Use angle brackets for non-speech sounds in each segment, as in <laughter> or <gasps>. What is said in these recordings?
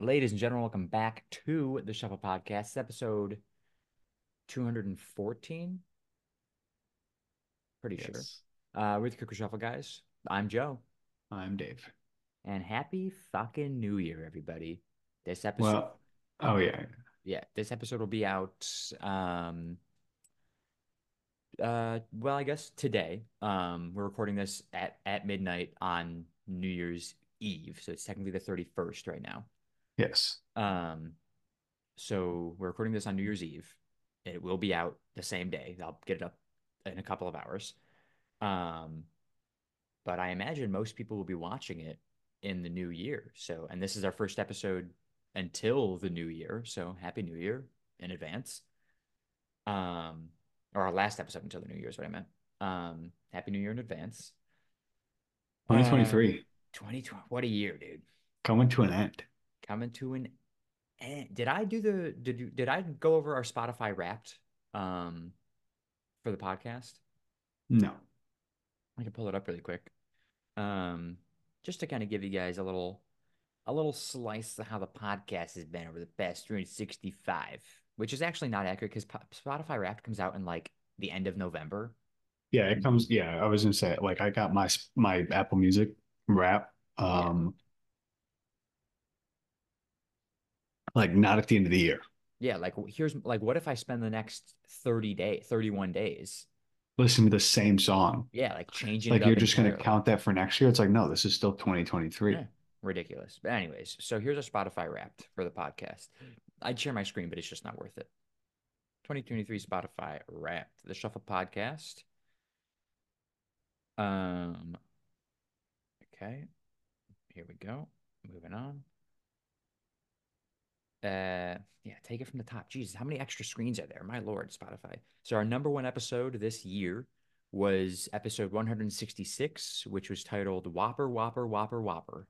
Ladies and gentlemen, welcome back to the Shuffle Podcast, It's episode 214. Pretty sure. Yes. Uh, we're the Cooker Shuffle guys. I'm Joe, I'm Dave. and happy fucking New Year, everybody. This episode, Well, oh yeah. yeah, this episode will be out. Um, uh, well, I guess today. Um, we're recording this at at midnight on New Year's Eve, so it's technically the 31st right now. Yes. Um, so we're recording this on New Year's Eve. It will be out the same day. I'll get it up in a couple of hours. Um, but I imagine most people will be watching it in the new year. So, and this is our first episode until the new year. So, happy New Year in advance. Um, or our last episode until the new year is what I meant. Um, happy New Year in advance. Uh, 2023 2020. What a year, dude. coming to an end. Coming to an end. Did I do the did you did I go over our Spotify Wrapped um for the podcast? No. I can pull it up really quick. Um just to kind of give you guys a little a little slice of how the podcast has been over the past 365, which is actually not accurate because Spotify Wrapped comes out in like the end of November. Yeah, it comes. Yeah, I was gonna say like I got my my Apple Music wrap. Um, like not at the end of the year. Yeah, like here's like what if I spend the next 30 day 31 days? Listen to the same song. Yeah, like changing Like you're just gonna count that for next year. It's like no, this is still 2023. Yeah, ridiculous. But anyways, so here's a Spotify Wrapped for the podcast. I'd share my screen, but it's just not worth it. 2023 Spotify Wrapped, the Shuffle Podcast. Um. Okay, here we go. Moving on. Uh, yeah, take it from the top. Jesus, how many extra screens are there? My lord, Spotify. So our number one episode this year was episode 166, which was titled Whopper, Whopper, Whopper, Whopper.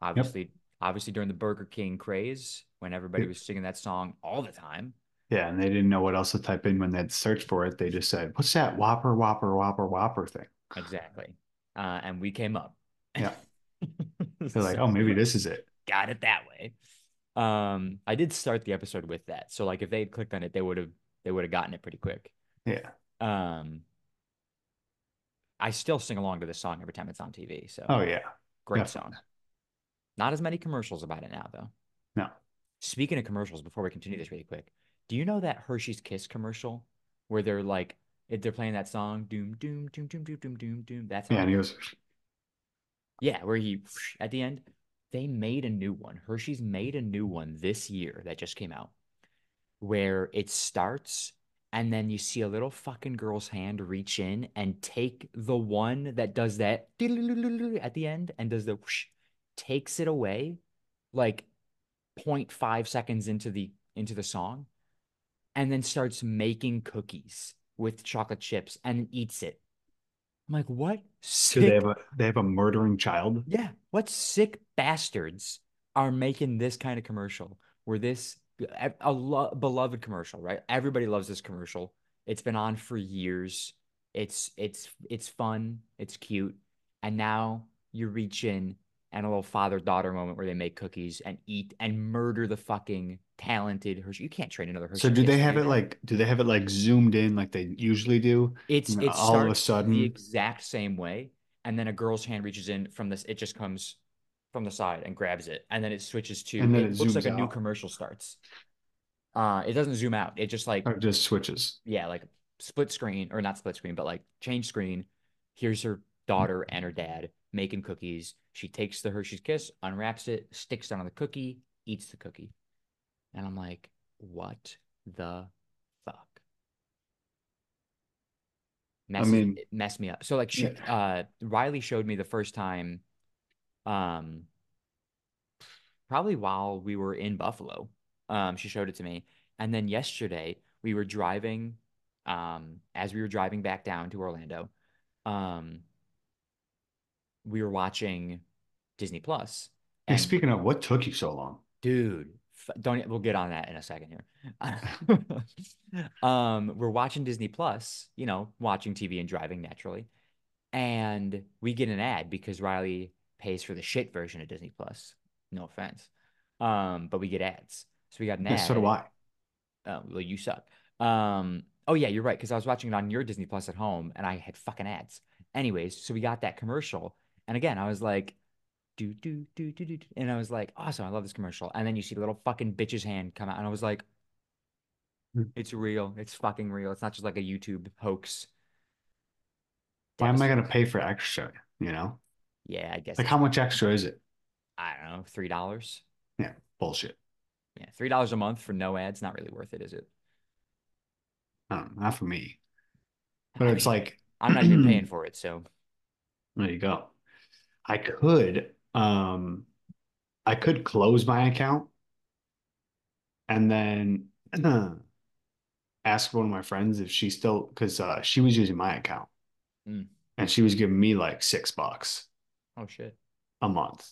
Obviously, obviously during the Burger King craze, when everybody was singing that song all the time. Yeah, and they didn't know what else to type in when they'd search for it. They just said, "What's that Whopper, Whopper, Whopper, Whopper thing?" Exactly. Uh, and we came up. Yeah. <laughs> They're like, "Oh, maybe this is it." got it that way. Um, I did start the episode with that. So like if they had clicked on it, they would have they would have gotten it pretty quick. Yeah. Um, I still sing along to this song every time it's on TV. So Oh yeah. great definitely. song. Not as many commercials about it now, though. No. Speaking of commercials, before we continue this really quick, do you know that Hershey's Kiss commercial where they're like, they're playing that song, doom, doom, doom, doom, doom, doom, doom, doom. That's Yeah, and he goes, yeah, where he at the end, they made a new one. Hershey's made a new one this year that just came out where it starts and then you see a little fucking girl's hand reach in and take the one that does that at the end and does the whoosh, takes it away like 0.5 seconds into the into the song and then starts making cookies with chocolate chips and eats it. I'm like, what? "Do they have a they have a murdering child?" yeah, what sick bastards are making this kind of commercial where this a, lo- beloved commercial, right? Everybody loves this commercial. It's been on for years. It's it's it's fun, it's cute, and now you reach in and a little father daughter moment where they make cookies and eat and murder the fucking talented Hershey. You can't train another Hershey. So do they have it like do they have it like zoomed in like they usually do? It's it all of a sudden- the exact same way, and then a girl's hand reaches in from this. It just comes from the side and grabs it, and then it switches to. And then it it looks like zooms a new commercial starts. Uh, it doesn't zoom out. It just like Or it just switches. yeah, like split screen or not split screen, but like change screen. Here's her daughter and her dad making cookies. She takes the Hershey's Kiss, unwraps it, sticks it on the cookie, eats the cookie, and I'm like, what the fuck? Messes, mean- it messed me up. So like she, uh, Riley showed me the first time, um, probably while we were in Buffalo. Um, she showed it to me, and then yesterday we were driving, um, as we were driving back down to Orlando, um, we were watching Disney Plus. Hey, and- speaking of, what took you so long? dude don't we'll get on that in a second here <laughs> um we're watching disney plus you know watching tv and driving naturally and we get an ad because riley pays for the shit version of disney plus no offense Um, but we get ads. So we got an Yeah, ad. so do I. Oh, well, you suck. Um, oh yeah, you're right, because I was watching it on your Disney Plus at home and I had fucking ads. Anyways, so we got that commercial. And again, I was like, do do do do do, do," and I was like, awesome, I love this commercial. And then you see the little fucking bitch's hand come out, and I was like, Hmm. it's real. It's fucking real. It's not just like a YouTube hoax. Why am I gonna pay for extra? You know, Yeah, I guess like how much extra is it? I don't know, three dollars. Yeah, bullshit. Yeah, three dollars a month for no ads, not really worth it, is it? I don't for me. I But it's mean, like I'm not even paying <clears throat> for it, so There you go. I could um I could close my account and then <clears throat> ask one of my friends if she still because uh she was using my account Mm. and she was giving me like six bucks oh shit. a month,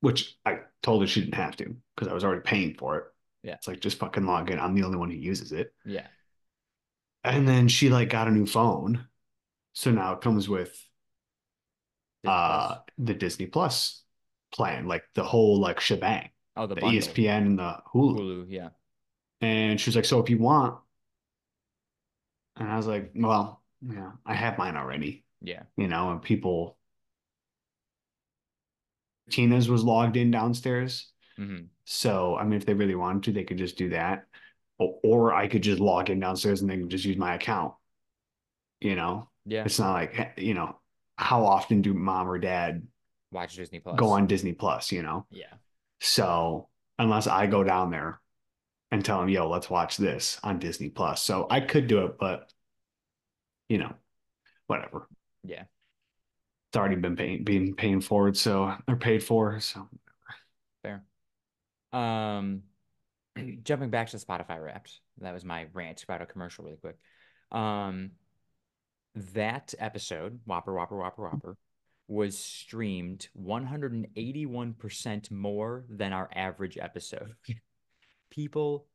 which I told her she didn't have to because I was already paying for it. Yeah. It's like just fucking log in. I'm the only one who uses it. Yeah. And then she like got a new phone. So now it comes with Disney uh Plus. the Disney Plus plan, like the whole like shebang, oh the the. ESPN and the Hulu. Hulu, yeah. And she was like, "So if you want," and I was like, "Well, yeah, I have mine already, Yeah. you know." And people, Tina's was logged in downstairs, hmm so I mean, if they really wanted to, they could just do that, or, or I could just log in downstairs and they could just use my account. You know, Yeah. it's not like you know, how often do mom or dad Watch Disney Plus. go on Disney Plus? You know, Yeah. So unless I go down there and tell them, yo, let's watch this on Disney Plus. So I could do it, but you know, whatever. Yeah. It's already been paying being paying forward, so they're paid for. So Fair. Um, <clears throat> jumping back to Spotify Wrapped. That was my rant about a commercial really quick. Um, that episode, Whopper, Whopper, Whopper, Whopper, was streamed 181% more than our average episode. People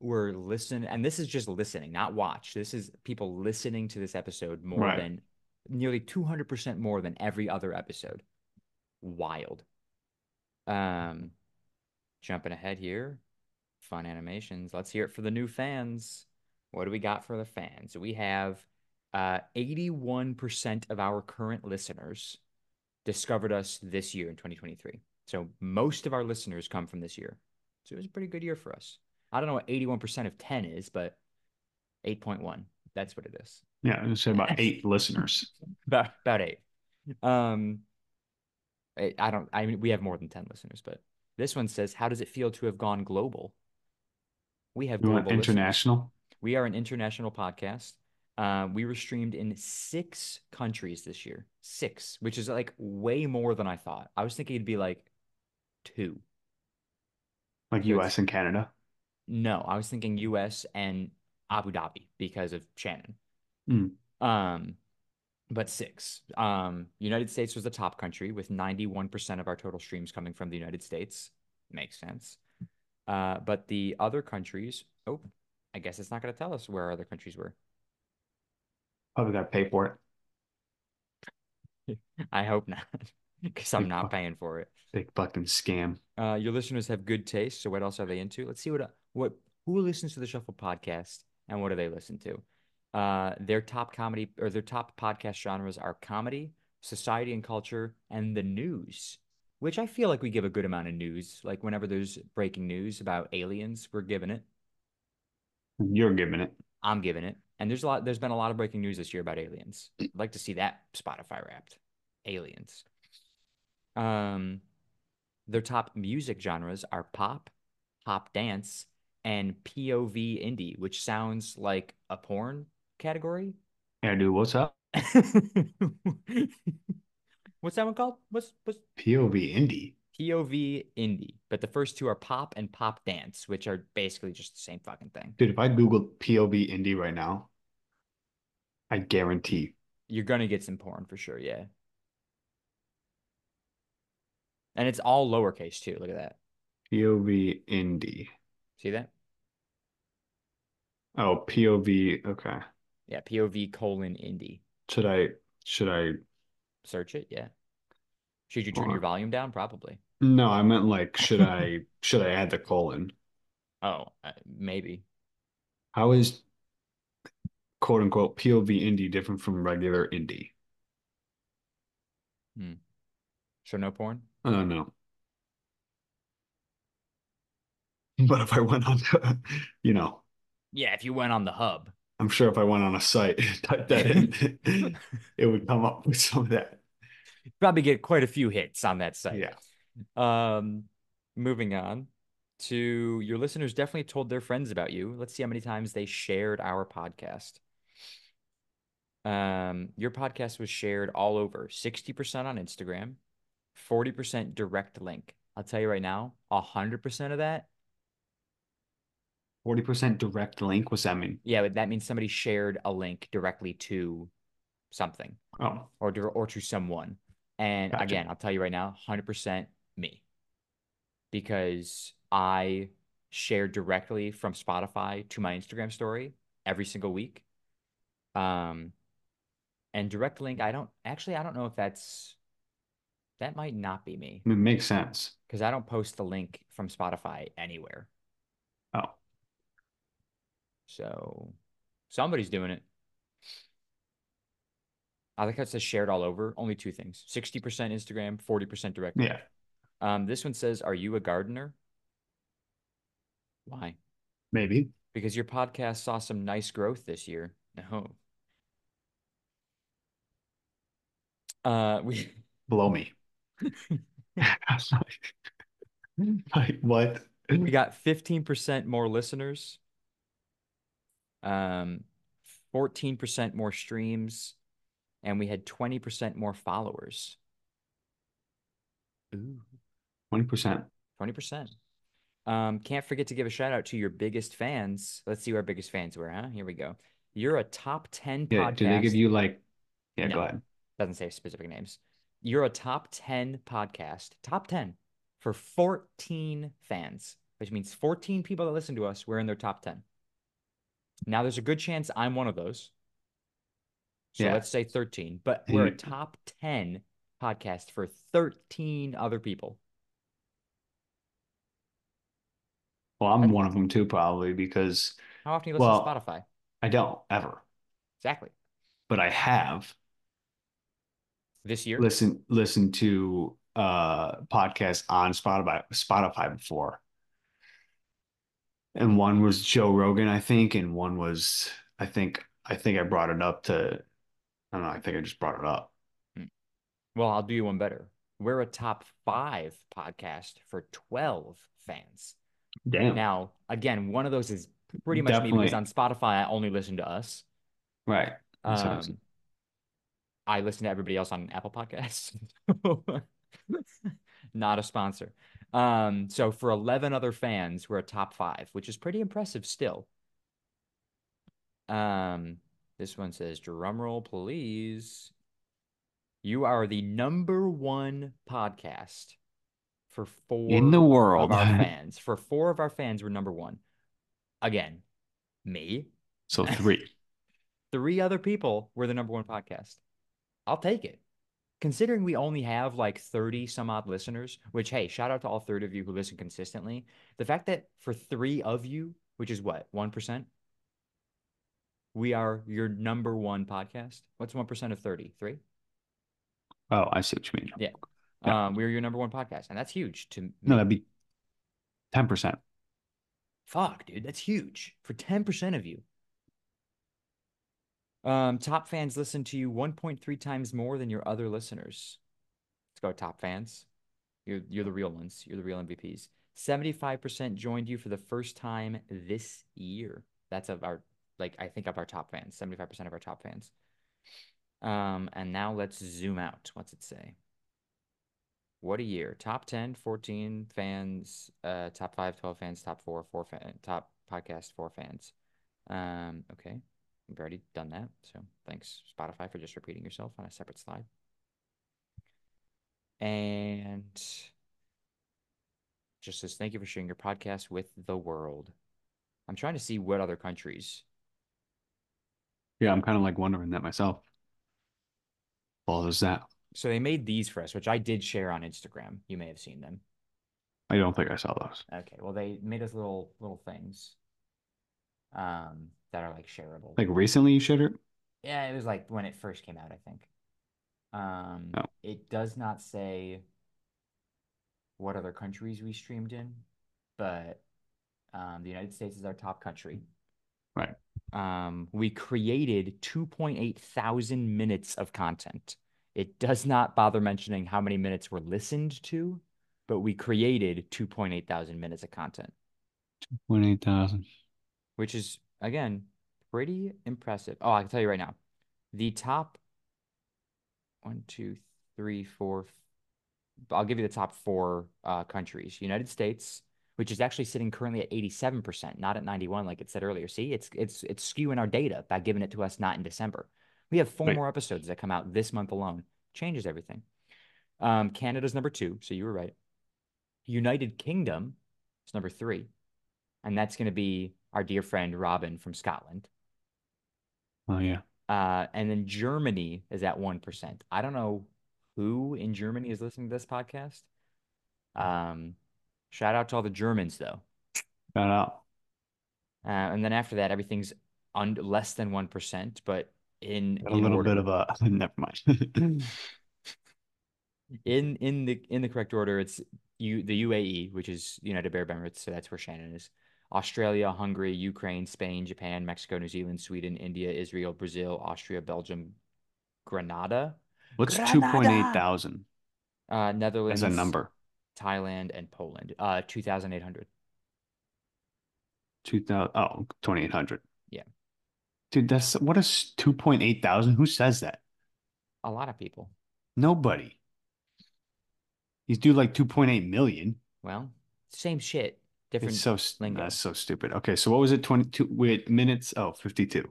were listening, and this is just listening, not watch. This is people listening to this episode more Right. than nearly 200% more than every other episode. Wild. Um, jumping ahead here, fun animations. Let's hear it for the new fans. What do we got for the fans? We have uh, 81% of our current listeners discovered us this year in 2023. So most of our listeners come from this year. So it was a pretty good year for us. I don't know what 81% of 10 is, but 8.1. That's what it is. yeah, I say about eight <laughs> listeners. About about eight. Um, I, I don't. I mean, we have more than ten listeners, but this one says, "How does it feel to have gone global?" We have global listeners. international? We are an international podcast. Uh, we were streamed in six countries this year. Six, which is like way more than I thought. I was thinking it'd be like two. Like US and Canada? No, I was thinking U.S. and Abu Dhabi because of Shannon. Hmm. Um, but six. Um, United States was the top country with 91% of our total streams coming from the United States. Makes sense. Uh, but the other countries, oh, I guess it's not going to tell us where our other countries were. Probably gotta pay for it. <laughs> I hope not, <laughs> because I'm not paying for it. Big fucking scam. Uh, your listeners have good taste, so what else are they into? Let's see what what who listens to the Shuffle podcast and what do they listen to? Uh, their top comedy or their top podcast genres are comedy, society and culture, and the news. Which I feel like we give a good amount of news. Like whenever there's breaking news about aliens, we're giving it. You're giving it. I'm giving it. And there's a lot. There's been a lot of breaking news this year about aliens. <clears throat> I'd like to see that Spotify wrapped. Aliens. Um, their top music genres are pop, pop dance, and POV indie, which sounds like a porn category. Yeah, dude, what's up? <laughs> What's that one called? What's what's POV indie. POV indie? But the first two are pop and pop dance, which are basically just the same fucking thing. Dude, if I Google POV indie right now, I guarantee You're gonna get some porn for sure, yeah. And it's all lowercase too. Look at that. POV indie. See that? Oh, POV. Okay. Yeah, POV colon indie. Should I should I Search it, yeah. Should you turn your volume down? Probably. No, I meant like, should <laughs> I should I add the colon? Oh, uh, maybe. How is quote unquote POV indie different from regular indie? Hmm. So no porn? I don't know. <laughs> But if I went on to, <laughs> you know, Yeah, if you went on the hub. I'm sure if I went on a site, <laughs> type that in, it would come up with some of that. Probably get quite a few hits on that site. Yeah. Um, moving on to your listeners definitely told their friends about you. Let's see how many times they shared our podcast. Um, your podcast was shared all over 60% on Instagram, 40% direct link. I'll tell you right now, 100% of that 40% direct link. What's that mean? Yeah, that means somebody shared a link directly to something Oh, or to, or to someone. And Gotcha. again, I'll tell you right now, 100% me. Because I share directly from Spotify to my Instagram story every single week. Um and direct link, I don't actually I don't know if that's that might not be me it makes sense. because I don't post the link from Spotify anywhere. Oh, So somebody's doing it. I like how it says shared all over. Only two things 60% Instagram, 40% direct. yeah. Um, this one says, Are you a gardener? Why? Maybe. Because your podcast saw some nice growth this year. No. Uh, <laughs> we Blow me. <laughs> Like, what? we got 15% more listeners. Um, 14% more streams, and we had 20% more followers. Ooh. 20%. 20%. Um, can't forget to give a shout out to your biggest fans. Let's see where our biggest fans were, huh? Here we go. You're a top 10 Yeah. podcast. Do they give you like, yeah, No. go ahead. Doesn't say specific names. You're a top 10 podcast, top 10 for 14 fans, which means 14 people that listen to us, we're in their top 10. Now, there's a good chance I'm one of those. So Yeah. let's say 13, but <laughs> we're a top 10 podcast for 13 other people. Well, I'm one of them too, probably because How often do you listen Well- to Spotify? I don't ever, Exactly. but I have This year? listen listen to uh podcasts on Spotify Spotify before. And one was Joe Rogan, I think, and one was I think I think I brought it up to I don't know, I think I just brought it up. Well, I'll do you one better. We're a top five podcast for 12 fans. Damn. Now, again, one of those is pretty much me because on Spotify, I only listen to us. Right. Um, I listen to everybody else on Apple Podcasts. <laughs> Not a sponsor. Um, so for 11 other fans, we're a top five, which is pretty impressive still. Um, this one says, drumroll, please. You are the number one podcast for four In the world. of our <laughs> fans. For four of our fans, we're number one. Again, me, So <laughs> three. three other people were the number one podcast. I'll take it. Considering we only have like 30 some odd listeners, which, hey, shout out to all 30 of you who listen consistently. The fact that for three of you, which is what, 1%, we are your number one podcast. What's 1% of 30? Three? Oh, I see what you mean. Yeah. Yeah. Um, we're your number one podcast. And that's huge to me. No, that'd be 10%. Fuck, dude, that's huge for 10% of you. Um, top fans listen to you 1.3 times more than your other listeners. Let's go, top fans. You're you're the real ones. You're the real MVPs. 75% joined you for the first time this year. That's of our like I think of our top fans. 75% of our top fans. Um, and now let's zoom out. What's it say? What a year. Top 10, 14 fans, uh, top 5, 12 fans, top 4, 4 fan, top podcast, 4 fans. Um, okay. We've already done that. So thanks, Spotify, for just repeating yourself on a separate slide. And just says, thank you for sharing your podcast with the world. I'm trying to see what other countries. Yeah, I'm kind of like wondering that myself. There's that. So they made these for us, which I did share on Instagram. You may have seen them. I don't think I saw those. Okay, well they made us little little things um that are like shareable. Like recently you shared it? Yeah, it was like when it first came out, I think. Um, Oh. it does not say what other countries we streamed in, but um, the United States is our top country. Right. Um, we created 2.8 thousand minutes of content. It does not bother mentioning how many minutes were listened to, but we created 2.8 thousand minutes of content, 2.8 thousand. which is again pretty impressive. Oh, I can tell you right now, the top one, two, three, four. I'll give you the top four uh, countries: United States, which is actually sitting currently at 87%, not at 91 like it said earlier. See, it's it's it's skewing our data by giving it to us not in December. We have four Right. more episodes that come out this month alone. Changes everything. Um, Canada's number two, so you were right. United Kingdom is number three, and that's going to be our dear friend Robin from Scotland. Oh yeah. Uh, and then Germany is at 1%. I don't know who in Germany is listening to this podcast. Um, shout out to all the Germans, though. Got out. Uh, and then after that, everything's un less than 1%, but in, Got a little order, bit of a <laughs> never mind. <laughs> in in the in the correct order, it's you the UAE, which is United Arab Emirates, so that's where Shannon is. Australia, Hungary, Ukraine, Spain, Japan, Mexico, New Zealand, Sweden, India, Israel, Brazil, Austria, Belgium, Grenada, What's two point eight thousand? Uh, Netherlands, as a number? Thailand, and Poland. Uh, 2,800. Two thousand. Oh, 2800. Yeah. Dude, that's what is two point eight thousand? Who says that? A lot of people. Nobody. He's do like two point eight million. Well, same shit, different. It's so lingo. that's so stupid. Okay, so what was it? 22 wait, minutes? Oh, 52.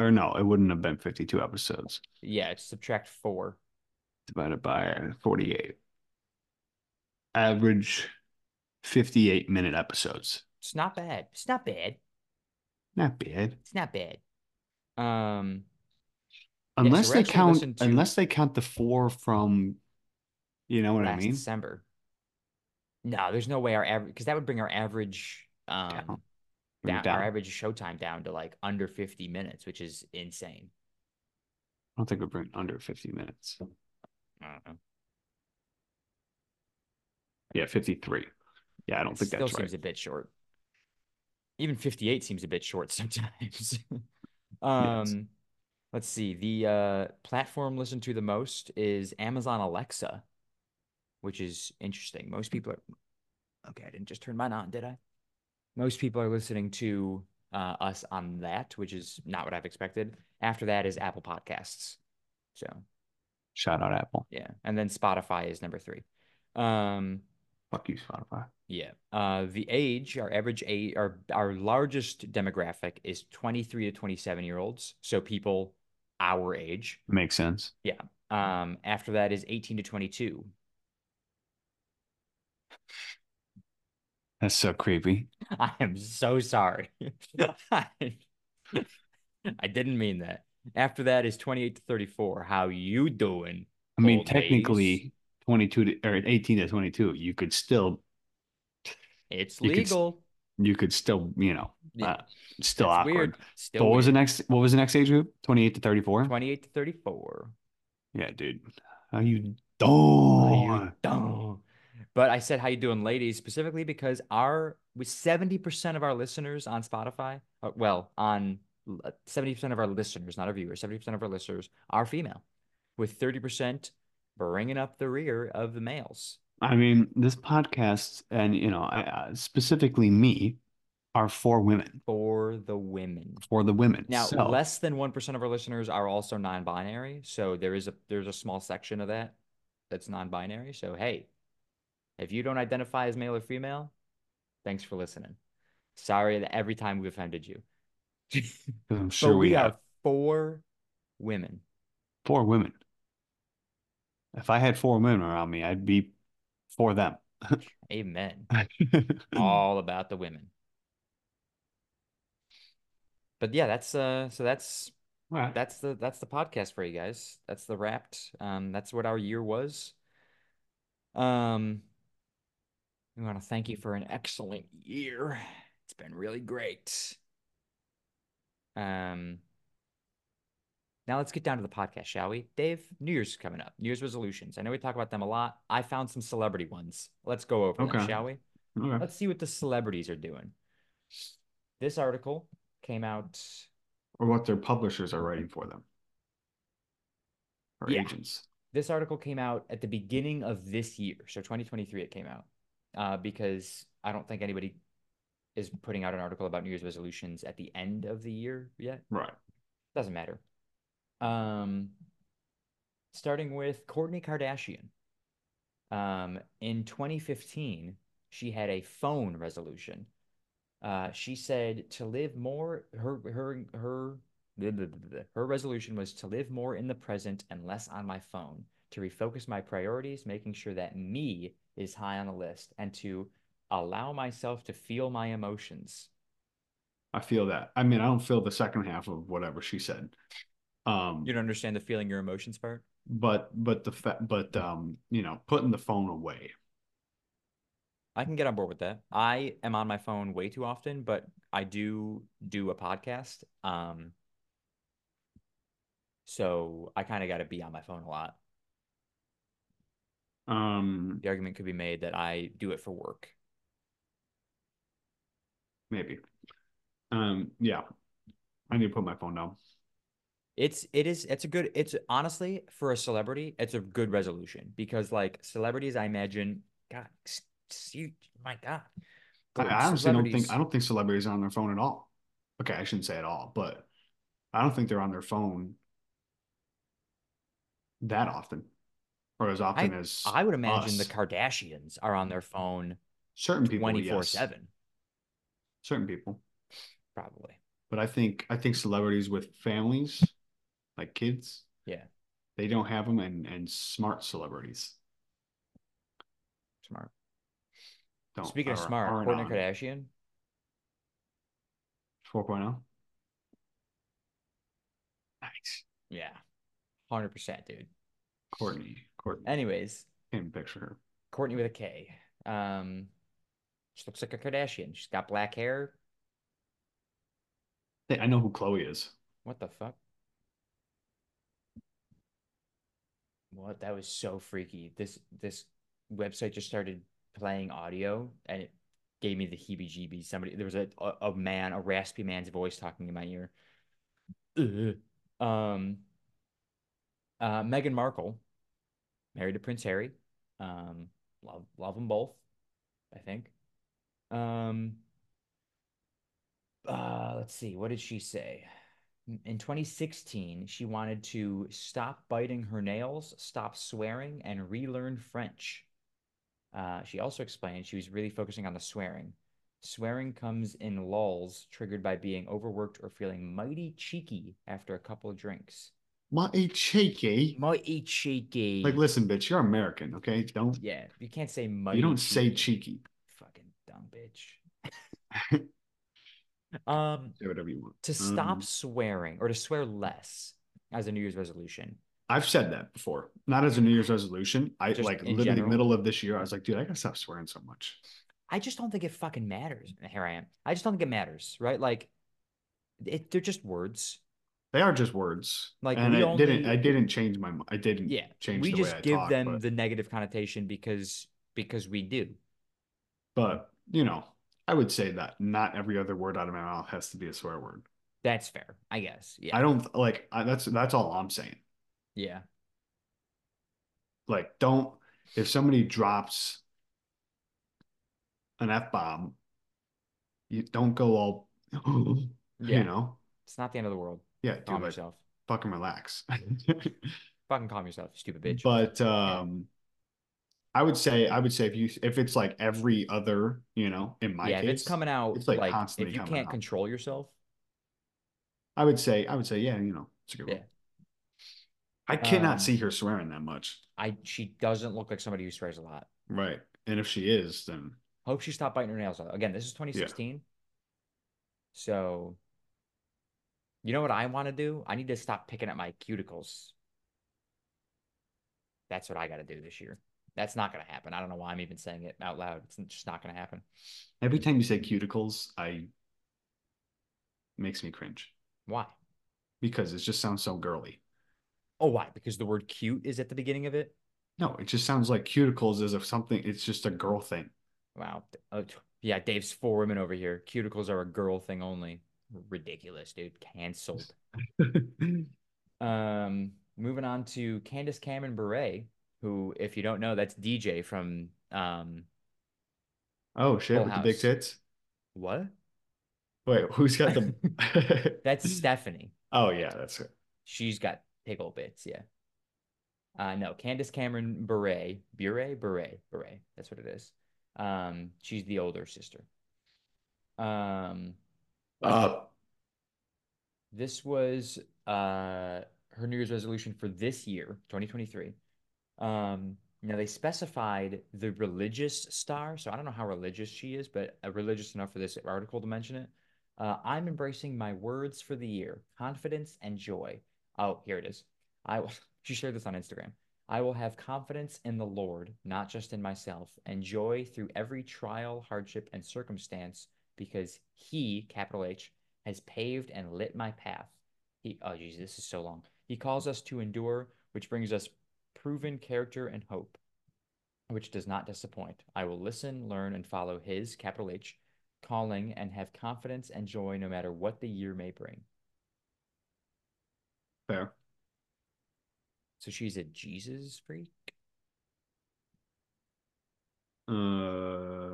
Or no, it wouldn't have been 52 episodes yeah, subtract four. divided by 48. Average 58 minute episodes. It's not bad. It's not bad. Not bad. It's not bad. Um, Unless we're they count to- unless they count the four from you know what I mean? December. No, there's no way our average because that would bring our average um Down. Down, down. our average showtime down to like under 50 minutes, which is insane. I don't think we're bringing under 50 minutes. I don't know. Yeah, 53. Yeah, I don't It think still that's seems right. a bit short. Even 58 seems a bit short <laughs> sometimes. um, let's see. The uh, platform listened to the most is Amazon Alexa, which is interesting. Most people are okay. I didn't just turn mine on, did I? Most people are listening to uh, us on that, which is not what I've expected. After that is Apple Podcasts. So Shout out Apple. yeah, and then Spotify is number three. Um, Fuck you, Spotify. yeah. Uh, the age, our average age, our our largest demographic is 23 to 27 year olds. So people our age. Makes sense. Yeah. Um, after that is 18 to 22. That's so creepy. <laughs> I am so sorry. <laughs> I didn't mean that. After that is 28 to 34. How you doing? I mean, technically, 22 to, or 18 to 22, you could still, It's You could legal. you could still, you know, uh, still that's awkward. weird. Still what was the next? What was the next age group? 28 to 34. 28 to 34. Yeah, dude. How you How you doing? But I said how you doing, ladies, specifically because our with 70% of our listeners on Spotify, uh, well, on 70% of our listeners, not our viewers, 70% of our listeners are female, with 30% bringing up the rear of the males. I mean, this podcast, and you know, uh, specifically me, are for women, For the women. for the women. Now, So, less than 1% of our listeners are also non-binary, so there is a there's a small section of that that's non-binary. So, hey, if you don't identify as male or female, thanks for listening. Sorry that every time we've offended you. <laughs> I'm sure but we, we have are four women. four women. If I had four women around me, I'd be for them. <laughs> Amen. <laughs> All about the women. But yeah, that's uh so that's All right. that's the that's the podcast for you guys. That's the wrapped. Um, that's what our year was. Um, We want to thank you for an excellent year. It's been really great. Um, now let's get down to the podcast, shall we? Dave, New Year's is coming up. New Year's resolutions. I know we talk about them a lot. I found some celebrity ones. Let's go over them, shall we? Okay. Let's see what the celebrities are doing. This article came out. Or what their publishers are writing for them. Or Yeah. agents. This article came out at the beginning of this year, so 2023. It came out uh, because I don't think anybody is putting out an article about New Year's resolutions at the end of the year yet. Right. Doesn't matter. Um, starting with Kourtney Kardashian. Um, in 2015, she had a phone resolution. Uh, she said to live more. Her her her her resolution was to live more in the present and less on my phone. To refocus my priorities, making sure that me is high on the list, and to allow myself to feel my emotions. I feel that. I mean, I don't feel the second half of whatever she said. Um, You don't understand the feeling your emotions part? but but the fa- but um, you know, putting the phone away. I can get on board with that. I am on my phone way too often, but I do do a podcast. Um, so I kind of got to be on my phone a lot. Um, The argument could be made that I do it for work. maybe. Um, yeah. I need to put my phone down. It's it is it's a good it's honestly for a celebrity it's a good resolution because like celebrities I imagine God s- my God I I honestly don't think I don't think celebrities are on their phone at all. Okay, I shouldn't say at all, but I don't think they're on their phone that often, or as often as I would imagine the. Kardashians are on their phone certain people, twenty four yes, seven certain people. probably But I think I think celebrities with families, like kids, yeah they don't have them, and and smart celebrities smart. don't. Speaking of smart, Kourtney Kardashian 4.0. Nice, Yeah. 100%, dude. Courtney. Courtney. Anyways, Can't picture. Courtney with a K. Um, she looks like a Kardashian. She's got black hair. Hey, I know who Khloé is. What the fuck? What? That was so freaky. This this website just started playing audio and it gave me the heebie-jeebies. Somebody there was a, a a man, a raspy man's voice talking in my ear. Ugh. Um uh Meghan Markle married to Prince Harry. Um love love them both, I think. Um uh let's see, what did she say? In 2016, she wanted to stop biting her nails, stop swearing, and relearn French. Uh, she also explained she was really focusing on the swearing. Swearing comes in lulls triggered by being overworked or feeling mighty cheeky after a couple drinks. Mighty cheeky. Mighty cheeky. Like, listen, bitch, you're American, okay? Don't yeah, you can't say mighty you don't say cheeky. cheeky. Fucking dumb bitch. <laughs> um, Say whatever you want. to stop Um, swearing or to swear less as a New Year's resolution. I've said that before. Not as a New Year's resolution. I Just like literally general? middle of this year, I was like, dude, I gotta stop swearing so much. I just don't think it fucking matters. Here I am. I just don't think it matters, right? Like, it, they're just words. They are just words. Like, and I didn't I didn't change my I didn't Yeah, change we just give talk, them but, the negative connotation because because we do. but you know, I would say that not every other word out of my mouth has to be a swear word. That's fair, I guess. Yeah, I don't like I, that's that's all I'm saying. yeah, Like, don't if somebody drops an F bomb, you don't go all <gasps> Yeah. you know. it's not the end of the world. Yeah, Calm yourself. fucking relax. <laughs> Fucking calm yourself, you stupid bitch. But um I would say I would say if you if it's like every other, you know, in my yeah, case, if it's coming out it's, like, like, constantly if you can't out. control yourself, I would say I would say yeah, you know, it's a good Yeah. one. I cannot Um, see her swearing that much. I she doesn't look like somebody who swears a lot. Right. And if she is, then Hope she stopped biting her nails. Again, this is 2016. So, you know what I want to do? I need to stop picking at my cuticles. That's what I got to do this year. That's not gonna happen. I don't know why I'm even saying it out loud. It's just not gonna happen. Every time you say cuticles, I makes me cringe Why? because it just sounds so girly. Oh, why? Because the word cute is at the beginning of it. No, it just sounds like cuticles as if something. It's just a girl thing. Wow. Oh, yeah, Dave's four women over here. Cuticles are a girl thing only. Ridiculous, dude. Cancelled. <laughs> Um, moving on to Candace Cameron Bure, who, if you don't know, that's DJ from um oh shit! With the big tits. what? Wait, who's got the? <laughs> That's <laughs> Stephanie. oh yeah, that's her. She's got pickle bits, yeah. Uh no, Candace Cameron Bure, Bure, Bure, Bure. That's what it is. Um, she's the older sister. Um, Uh, this was uh her New Year's resolution for this year, 2023. Um, know, they specified the religious star, so I don't know how religious she is, but uh, religious enough for this article to mention it. Uh, I'm embracing my words for the year, confidence and joy. Oh, here it is. I will, <laughs> she shared this on Instagram. I will have confidence in the Lord, not just in myself, and joy through every trial, hardship, and circumstance, because He, capital H, has paved and lit my path. He, oh, Jesus, this is so long. He calls us to endure, which brings us proven character and hope, which does not disappoint. I will listen, learn, and follow His, capital H, calling and have confidence and joy no matter what the year may bring. fair. So she's a Jesus freak? Uh,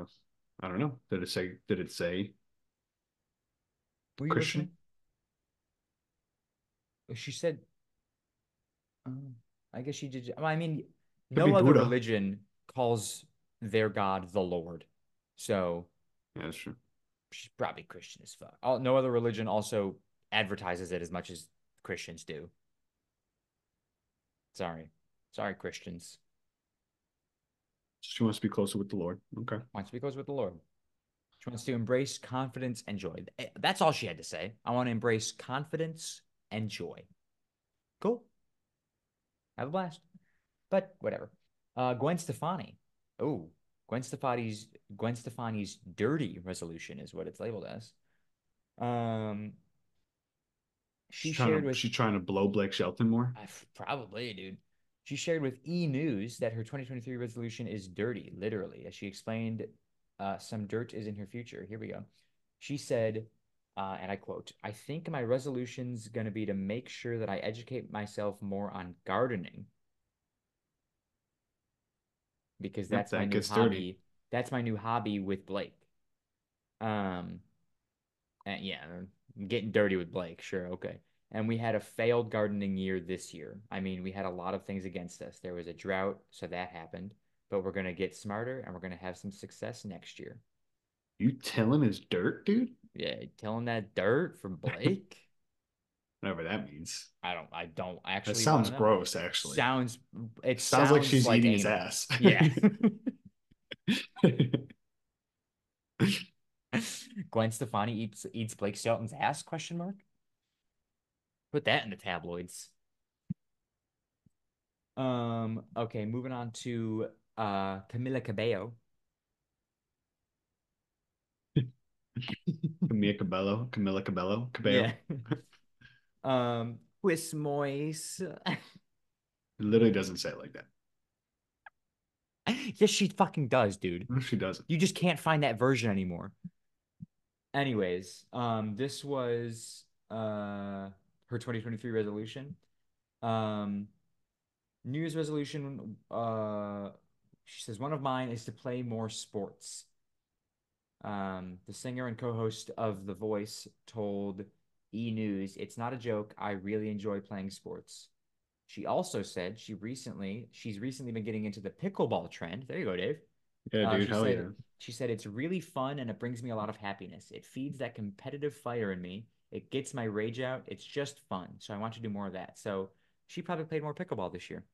I don't know. Did it say? Did it say? Were Christian? listening? She said, um, I guess she did. I mean, Could no other Buddha. religion calls their God the Lord. So Yeah, that's true. she's probably Christian as fuck. All, no other religion also advertises it as much as Christians do. Sorry. Sorry, Christians. She wants to be closer with the Lord. Okay. Wants to be close with the Lord. She wants to embrace confidence and joy. Eh, That's all she had to say. I want to embrace confidence and joy. Cool. Have a blast. But whatever. Uh, Gwen Stefani. Oh, Gwen Stefani's Gwen Stefani's dirty resolution is what it's labeled as. Um, she She's trying shared to, with she's trying to blow Blake Shelton more. I probably, dude. She shared with E News that her 2023 resolution is dirty, literally, as she explained uh, some dirt is in her future. Here we go. She said, uh, and I quote, I think my resolution's going to be to make sure that I educate myself more on gardening because that's my new hobby. dirty. That's my new hobby with Blake. Um, and yeah, getting dirty with Blake, sure, okay. And we had a failed gardening year this year. I mean, we had a lot of things against us. There was a drought, so that happened. But we're gonna get smarter and we're gonna have some success next year. You tilling his dirt, dude? Yeah, telling that dirt from <laughs> Blake. Whatever that means. I don't. I don't actually. That sounds gross, actually. Sounds. It sounds, like she's eating his ass. <laughs> Yeah. <laughs> Gwen Stefani eats eats Blake Shelton's ass? Question mark. Put that in the tabloids. Um. Okay. Moving on to uh Camila Cabello. <laughs> Camila Cabello. Camilla Cabello. Cabello. Yeah. <laughs> um. With Moise. It literally doesn't say it like that. <laughs> yes, she fucking does, dude. No, she doesn't. You just can't find that version anymore. Anyways, um, this was uh her 2023 resolution. Um, New Year's resolution. Uh, she says one of mine is to play more sports. Um, the singer and co-host of The Voice told E News, "It's not a joke. I really enjoy playing sports." She also said she recently she's recently been getting into the pickleball trend. There you go, Dave. Yeah, Uh, dude. Hell said, yeah. She said it's really fun and it brings me a lot of happiness. It feeds that competitive fire in me. It gets my rage out. It's just fun. So I want to do more of that. So she probably played more pickleball this year.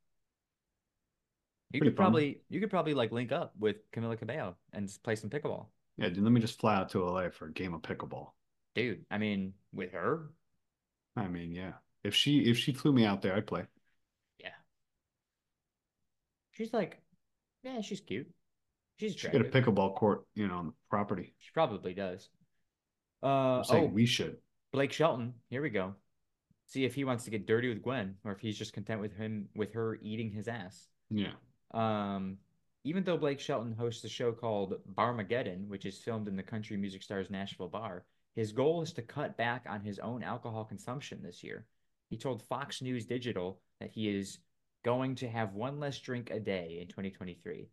You Pretty could fun. probably you could probably like link up with Camila Cabello and just play some pickleball. Yeah, dude. Let me just fly out to LA for a game of pickleball. Dude, I mean, with her, I mean, yeah. If she if she flew me out there, I'd play. yeah. She's like Yeah, she's cute. She's Should get a pickleball court, you know, on the property. She probably does. I'm Uh saying oh, we should. Blake Shelton. Here we go. See if he wants to get dirty with Gwen or if he's just content with him with her eating his ass. Yeah. Um, even though Blake Shelton hosts a show called Barmageddon, which is filmed in the country music star's Nashville bar, his goal is to cut back on his own alcohol consumption this year. He told Fox News Digital that he is going to have one less drink a day in 2023.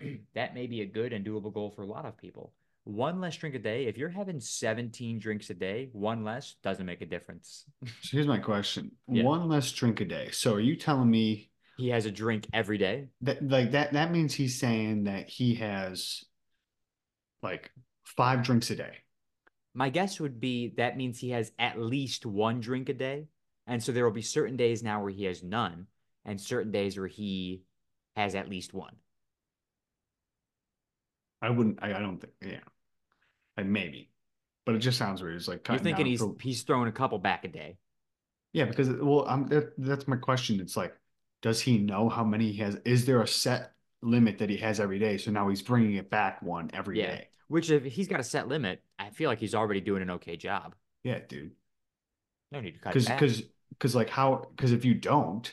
<clears throat> that may be a good and doable goal for a lot of people. One less drink a day, if you're having 17 drinks a day, one less doesn't make a difference. So here's my question. Yeah. One less drink a day. So are you telling me He has a drink every day. that like that that means he's saying that he has like five drinks a day. My guess would be that means he has at least one drink a day. And so there will be certain days now where he has none, and certain days where he has at least one. I wouldn't I, I don't think yeah. Like maybe. But it just sounds weird. It's like You're thinking he's for- he's throwing a couple back a day. Yeah, because well, I'm that, that's my question. It's like, does he know how many he has? Is there a set limit that he has every day? So now he's bringing it back one every day. Yeah. Which if he's got a set limit, I feel like he's already doing an okay job. Yeah, dude. No need to cut Because because because like how because if you don't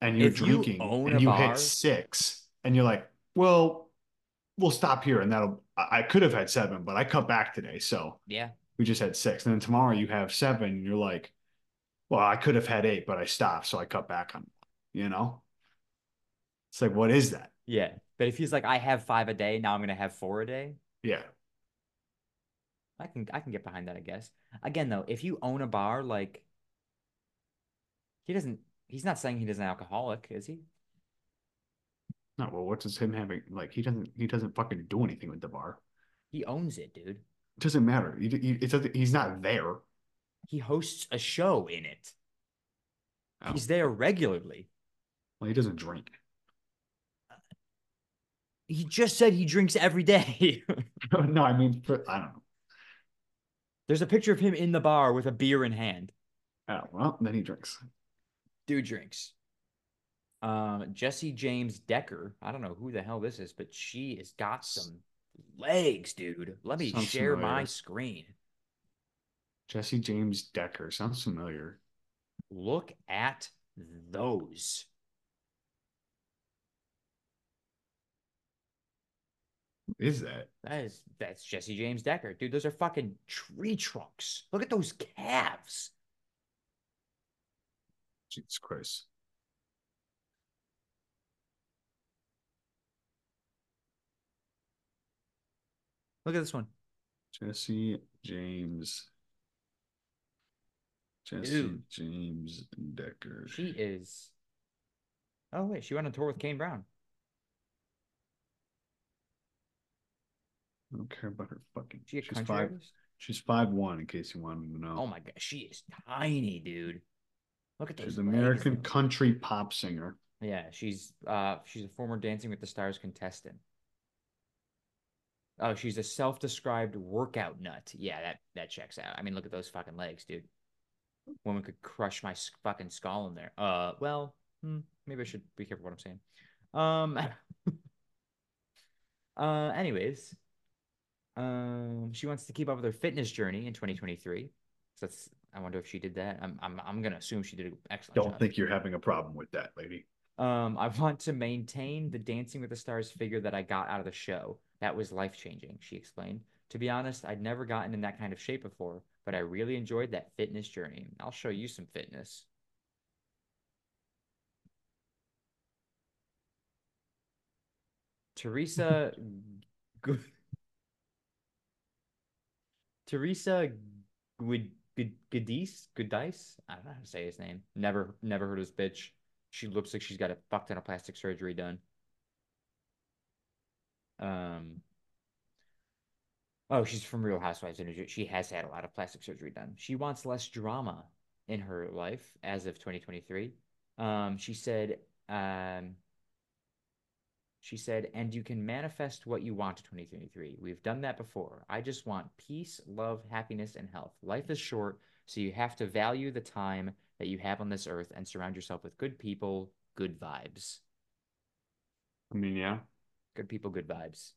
and you're If drinking own and you bar- hit six and you're like, well, we'll stop here and that'll I, could have had seven, but I cut back today, so yeah. we just had six. And then tomorrow you have seven, and you're like, well, I could have had eight, but I stopped, so I cut back on. You know, it's like, what is that? Yeah. But if he's like, I have five a day, now I'm gonna have four a day, Yeah, I can I can get behind that, I guess. Again, though, if you own a bar, like he doesn't he's not saying he doesn't alcoholic, is he? No. Well, what's his him having? Like, he doesn't he doesn't fucking do anything with the bar. He owns it, dude. It doesn't matter. He, he, it doesn't, he's not there. He hosts a show in it. Oh. He's there regularly. Well, he doesn't drink. He just said he drinks every day. <laughs> <laughs> no, I mean, for, I don't know. There's a picture of him in the bar with a beer in hand. Oh, well, then he drinks. Dude drinks. Um, Jesse James Decker. I don't know who the hell this is, but she has got some legs, dude. Let me Sounds share my screen. Jesse James Decker sounds familiar. Look at those. Who is that? That is that's Jesse James Decker. Dude, those are fucking tree trunks. Look at those calves. Jesus Christ. Look at this one. Jesse James. Jesse Dude. James Decker. She is. Oh wait, she went on tour with Kane Brown. I don't care about her fucking. She she's five. artist? She's five one. In case you wanted to know. Oh my god, she is tiny, dude. Look at those. she's an American country pop singer. Yeah, she's uh she's a former Dancing with the Stars contestant. Oh, she's a self-described workout nut. Yeah, that that checks out. I mean, look at those fucking legs, dude. Woman could crush my fucking skull in there. Uh, well, hmm, maybe I should be careful what I'm saying. Um. <laughs> uh. Anyways, um, she wants to keep up with her fitness journey in 2023. So that's. I wonder if she did that. I'm. I'm. I'm gonna assume she did an excellent Don't job. think you're having a problem with that, lady. Um, I want to maintain the Dancing with the Stars figure that I got out of the show. That was life changing, she explained. To be honest, I'd never gotten in that kind of shape before, but I really enjoyed that fitness journey. I'll show you some fitness. Teresa Gu- Teresa Goodice Goodice? I don't know how to say his name. Never never heard of this bitch. She looks like she's got a fuck ton of plastic surgery done. Um Oh, she's from Real Housewives of New Jersey. She has had a lot of plastic surgery done. She wants less drama in her life as of 2023. Um, she said, um, she said, and you can manifest what you want to 2023. We've done that before. I just want peace, love, happiness, and health. Life is short, so you have to value the time that you have on this earth and surround yourself with good people, good vibes. I mean, yeah, Good people, good vibes.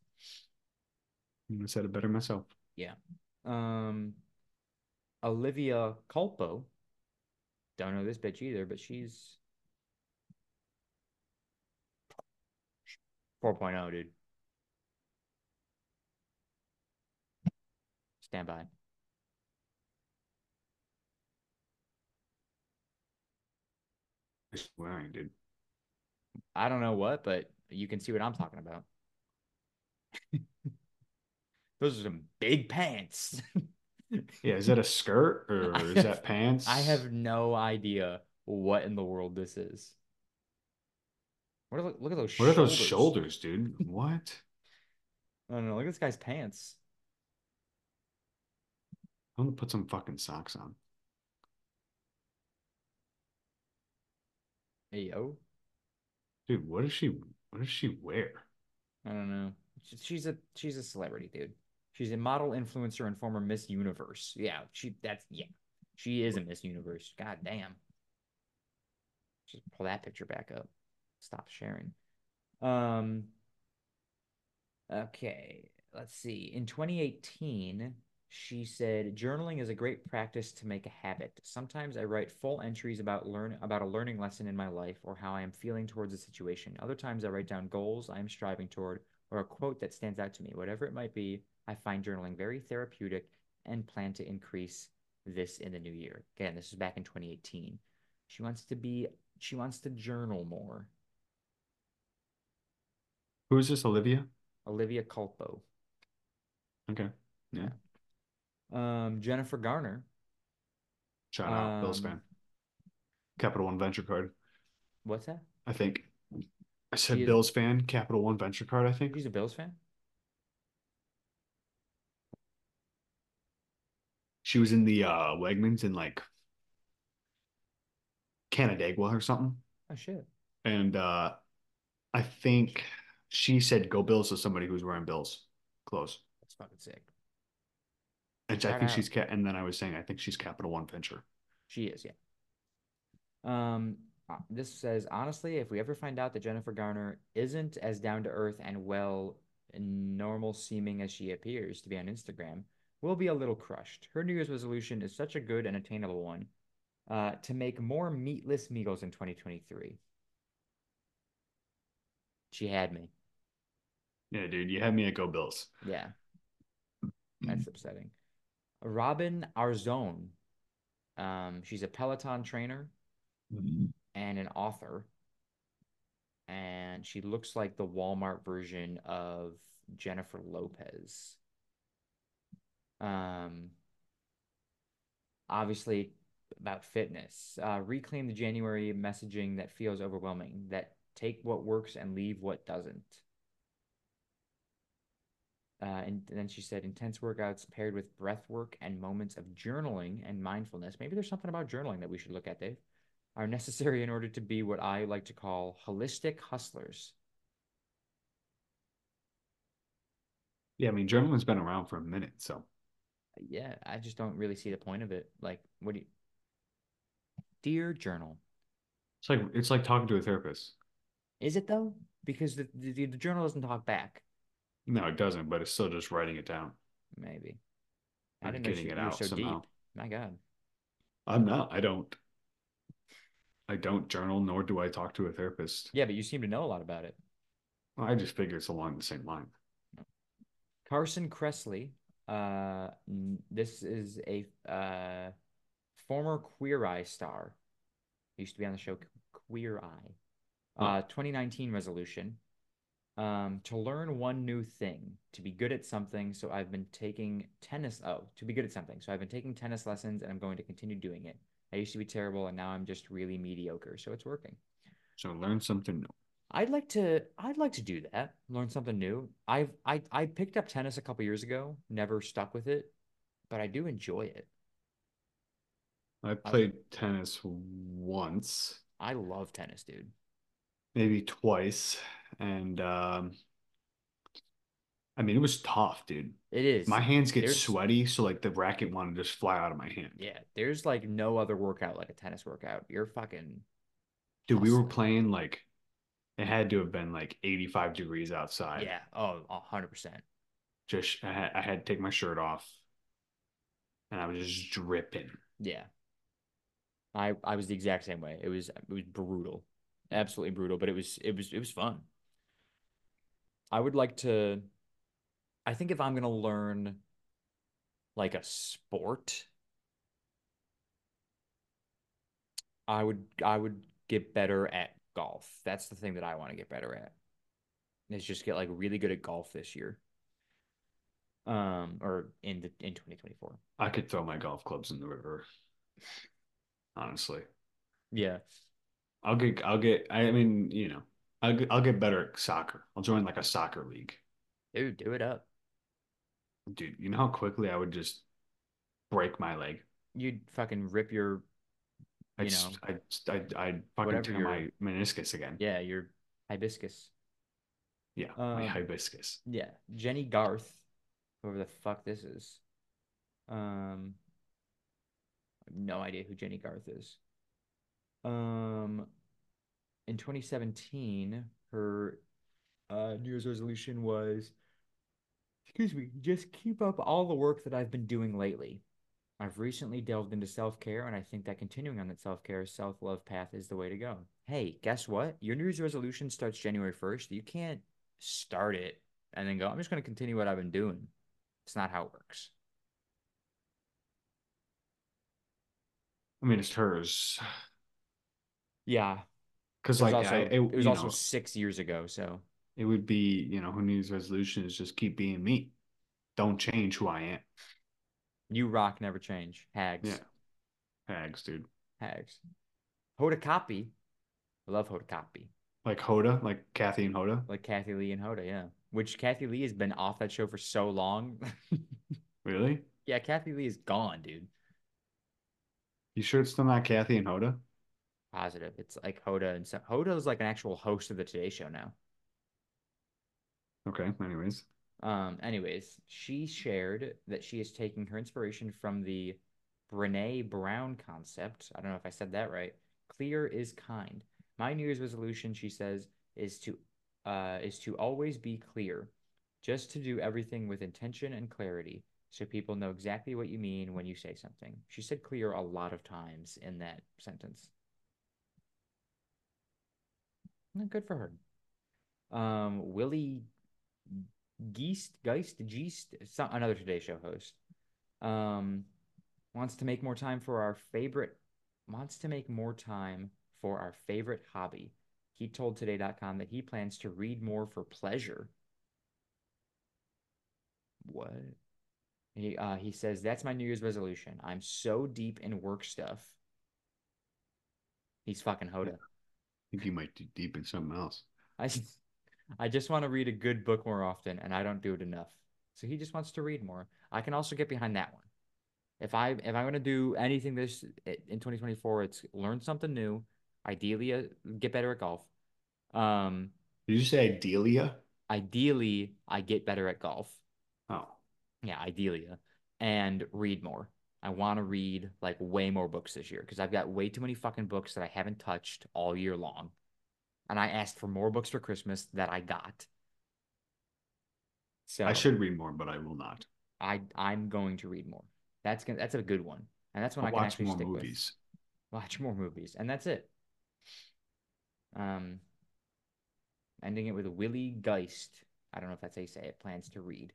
I said it better myself. Yeah. Um, Olivia Culpo. Don't know this bitch either, but she's 4.0, dude. Stand by. It's wearing, dude. I don't know what, but you can see what I'm talking about. <laughs> Those are some big pants. <laughs> Yeah, is that a skirt or is have- that pants? I have no idea what in the world this is. What are, look at those What are shoulders. those shoulders, dude? What? I don't know. Look at this guy's pants. I'm gonna put some fucking socks on. Hey, yo. Dude, what is she what does she wear? I don't know. She's a she's a celebrity, dude. She's a model, influencer, and former Miss Universe. Yeah, she that's yeah. She is a Miss Universe. God damn. Just pull that picture back up. Stop sharing. Um okay, let's see. In 2018, she said journaling is a great practice to make a habit. Sometimes I write full entries about learn about a learning lesson in my life or how I am feeling towards a situation. Other times I write down goals I am striving toward or a quote that stands out to me. Whatever it might be, I find journaling very therapeutic and plan to increase this in the new year. Again, this is back in 2018. She wants to be she wants to journal more. Who is this, Olivia? Olivia Culpo. Okay. Yeah. Um, Jennifer Garner. Shout out, Bills Um, fan. Capital One Venture Card, What's that? I think. I said is- Bills fan, Capital One Venture Card, I think. he's a Bills fan? She was in the uh Wegmans in like Canandaigua or something. Oh shit. And uh I think she said go Bills to somebody who's wearing Bills clothes. That's fucking sick. And I think out. she's cat and then I was saying I think she's Capital One Venture. She is, yeah. Um, uh, this says honestly, if we ever find out that Jennifer Garner isn't as down to earth and well and normal seeming as she appears to be on Instagram, we'll be a little crushed. Her New Year's resolution is such a good and attainable one. Uh, to make more meatless meals in 2023. She had me. Yeah, dude, you had me at Go Bills. Yeah. That's upsetting. Robin Arzón. Um, she's a Peloton trainer and an author. And she looks like the Walmart version of Jennifer Lopez. Um, obviously about fitness. Uh, reclaim the January messaging that feels overwhelming, that take what works and leave what doesn't. Uh, and then she said intense workouts paired with breath work and moments of journaling and mindfulness. Maybe there's something about journaling that we should look at, Dave. Are necessary in order to be what I like to call holistic hustlers. Yeah, I mean journaling's been around for a minute, so Yeah, I just don't really see the point of it. Like, what do you, dear journal? it's like it's like talking to a therapist. Is it though? Because the the, the journal doesn't talk back. No, it doesn't, but it's still just writing it down. Maybe. I didn't know getting you, it out so somehow. deep. My God. I'm not. I don't. I don't journal, nor do I talk to a therapist. Yeah, but you seem to know a lot about it. I just figure it's along the same line. Carson Kressley. Uh, this is a uh, former Queer Eye star. Used to be on the show Queer Eye. Uh, 2019 resolution. Um, to learn one new thing, to be good at something. So I've been taking tennis. Oh, to be good at something. So I've been taking tennis lessons, and I'm going to continue doing it. I used to be terrible, and now I'm just really mediocre. So it's working. So learn something new. I'd like to I'd like to do that. Learn something new. I've I I picked up tennis a couple years ago, never stuck with it, but I do enjoy it. I played tennis once, I love tennis, dude. maybe twice, and um, I mean it was tough, dude. It is. My hands get There's- sweaty, so like the racket wanted to just fly out of my hand. Yeah, there's like no other workout like a tennis workout. You're fucking Dude, we were playing like It had to have been like 85 degrees outside. Yeah. Oh, 100%. Just I had, I had to take my shirt off and I was just dripping. Yeah. I I was the exact same way. It was it was brutal. Absolutely brutal, but it was it was it was fun. I would like to I think if I'm going to learn like a sport, I would I would get better at golf. That's the thing that I want to get better at. Is just get like really good at golf this year. Um, or in the in 2024. I could throw my golf clubs in the river. Honestly. Yeah. I'll get I'll get I mean, you know, I'll get, I'll get better at soccer. I'll join like a soccer league. Dude, do it up. Dude, you know how quickly I would just break my leg? You'd fucking rip your you I'd, know, I'd, I'd, I'd fucking tear my meniscus again. yeah, your hibiscus. Yeah, my Um, hibiscus. Yeah, Jennie Garth, whoever the fuck this is. Um, I have no idea who Jennie Garth is. Um, in 2017, her uh, New Year's resolution was, excuse me, just keep up all the work that I've been doing lately. I've recently delved into self-care, and I think that continuing on that self-care, self-love path is the way to go. Hey, guess what? Your New Year's resolution starts January 1st. You can't start it and then go, I'm just going to continue what I've been doing. It's not how it works. I mean, it's hers. Yeah. Because like also, I, it, it was also know, six years ago. So it would be, you know, who New Year's resolution is just keep being me. Don't change who I am. you rock, never change. Hags. Yeah. Hags, dude. Hags. Hoda Kotb. I love Hoda Kotb. Like Hoda, like Kathy and Hoda. Like Kathie Lee and Hoda, yeah. Which Kathie Lee has been off that show for so long. <laughs> Really? yeah, Kathie Lee is gone, dude. You sure it's still not Kathy and Hoda? Positive. It's like Hoda and so Hoda is like an actual host of the Today Show now. Okay. Anyways, Um, anyways, she shared that she is taking her inspiration from the Brene Brown concept. I don't know if I said that right. Clear is kind. My New Year's resolution, she says, is to uh is to always be clear. Just to do everything with intention and clarity so people know exactly what you mean when you say something. She said clear a lot of times in that sentence. Good for her. Um, Willie Geist, Geist, Geist, another Today Show host, um, wants to make more time for our favorite, wants to make more time for our favorite hobby. He told Today.com that he plans to read more for pleasure. What? He uh, he says that's my New Year's resolution. I'm so deep in work stuff. He's fucking Hoda. I think you might be deep in something else. I <laughs> I just want to read a good book more often, and I don't do it enough. So he just wants to read more. I can also get behind that one. If I if I'm gonna do anything this in 2024, it's learn something new. Ideally, uh, get better at golf. Um, Did you say Delia? ideally, I get better at golf. Oh, Yeah, ideally, and read more. I want to read like way more books this year because I've got way too many fucking books that I haven't touched all year long. And I asked for more books for Christmas that I got. So I should read more, but I will not. I I'm going to read more. That's gonna that's a good one. And that's when I'll I can watch actually more stick movies. with. Watch more movies. And that's it. Um ending it with Willie Geist. I don't know if that's how you say it, plans to read.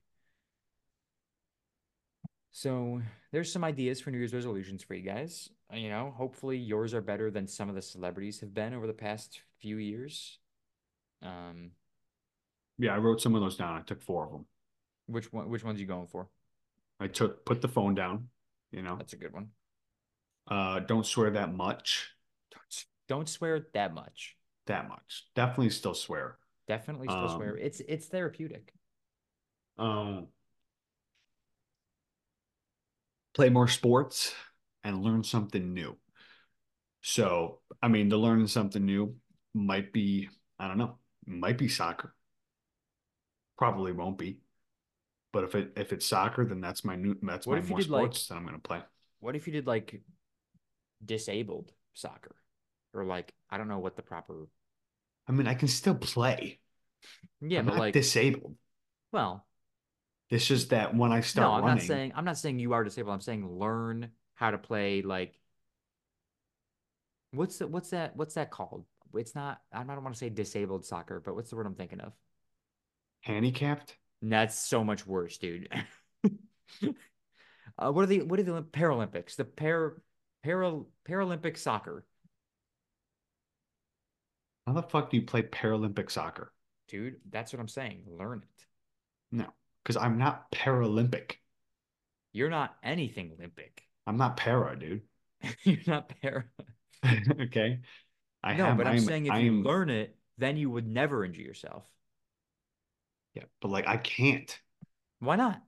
So there's some ideas for New Year's resolutions for you guys. Uh, You know, hopefully yours are better than some of the celebrities have been over the past few years. Um, Yeah, I wrote some of those down. I took four of them. which one? Which ones you going for? I took put the phone down. You know, That's a good one. uh, don't swear that much. Don't, don't swear that much. That much. Definitely still swear. Definitely still Um, swear. It's it's therapeutic. Um, play more sports and learn something new. So, I mean, to learn something new might be, I don't know, might be soccer. Probably won't be. But if it if it's soccer, then that's my new that's What my if you more did, like- sports that I'm gonna play. What if you did like disabled soccer, or like I don't know what the proper I mean, I can still play. Yeah, I'm but like, disabled. well, It's just that when I start no, I'm not saying I'm not saying you are disabled. I'm saying learn how to play like what's the, what's that what's that called? It's not I don't want to say disabled soccer, but what's the word I'm thinking of? handicapped. That's so much worse, dude. <laughs> uh, what are the what are the Paralympics? The para, para Paralympic soccer, How the fuck do you play Paralympic soccer? dude. That's what I'm saying. Learn it. No, because I'm not Paralympic. You're not anything Olympic. I'm not para, dude. <laughs> <laughs> You're not para. okay. I No, am. but I'm I'm, saying if you I'm, learn it, then you would never injure yourself. yeah, but like I can't. Why not?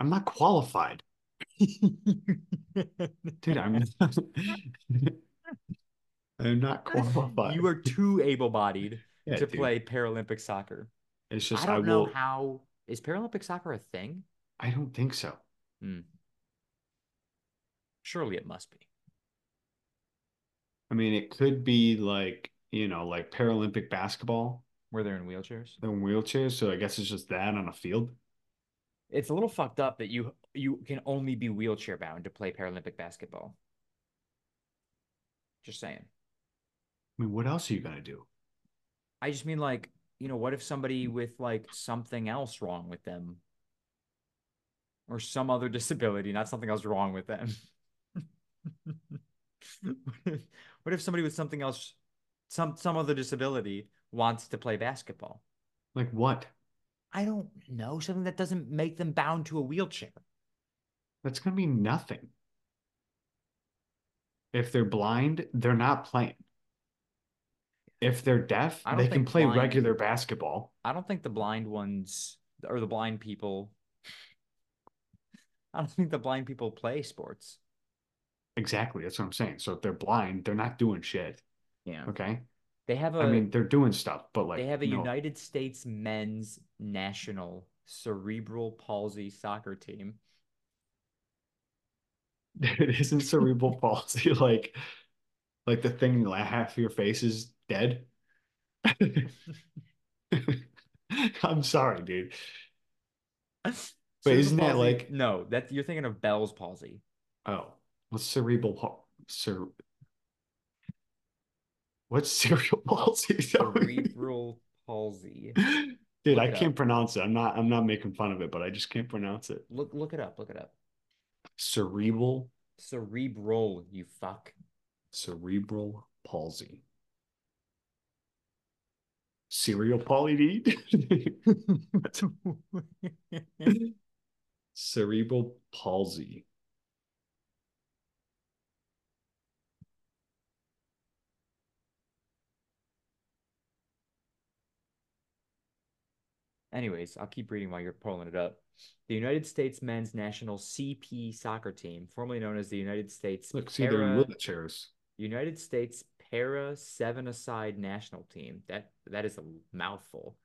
I'm not qualified, <laughs> dude. I'm. I'm not qualified. You are too able-bodied yeah, to dude. play Paralympic soccer. It's just I don't I know will. how is Paralympic soccer a thing? I don't think so. Hmm. Surely it must be. I mean, it could be like you know, like Paralympic basketball. Where they're in wheelchairs. They're in wheelchairs, so I guess it's just that on a field. It's a little fucked up that you you can only be wheelchair bound to play Paralympic basketball. Just saying. I mean, what else are you gonna do? I just mean like, you know, what if somebody with like something else wrong with them or some other <laughs> disability, not something else wrong with them? <laughs> what if somebody with something else some some other disability wants to play basketball? Like what? I don't know, something that doesn't make them bound to a wheelchair. That's gonna be nothing. If they're blind, they're not playing. If they're deaf, they can play blind- regular basketball. I don't think the blind ones or the blind people <laughs> I don't think the blind people play sports. Exactly. That's what I'm saying. So if they're blind, they're not doing shit. Yeah. Okay. They have a I mean, they're doing stuff, but like they have a no. United States men's national cerebral palsy soccer team. it <laughs> isn't cerebral palsy like like the thing half your face is dead. <laughs> I'm sorry, dude. Cerebral isn't that palsy- like- no? That you're thinking of Bell's palsy. Oh, what's cerebral pal- cer What's <laughs> cerebral palsy? <laughs> Cerebral palsy. Dude, Look I can't up. pronounce it. I'm not I'm not making fun of it, but I just can't pronounce it. Look look it up. Look it up. Cerebral Cerebral, you fuck. cerebral palsy. Cereal poly D? <laughs> Cerebral palsy. Anyways, I'll keep reading while you're pulling it up. The United States men's national CP soccer team, formerly known as the United States Look, see, they're in wheelchairs. United States Para Seven Aside National Team. That that is a mouthful.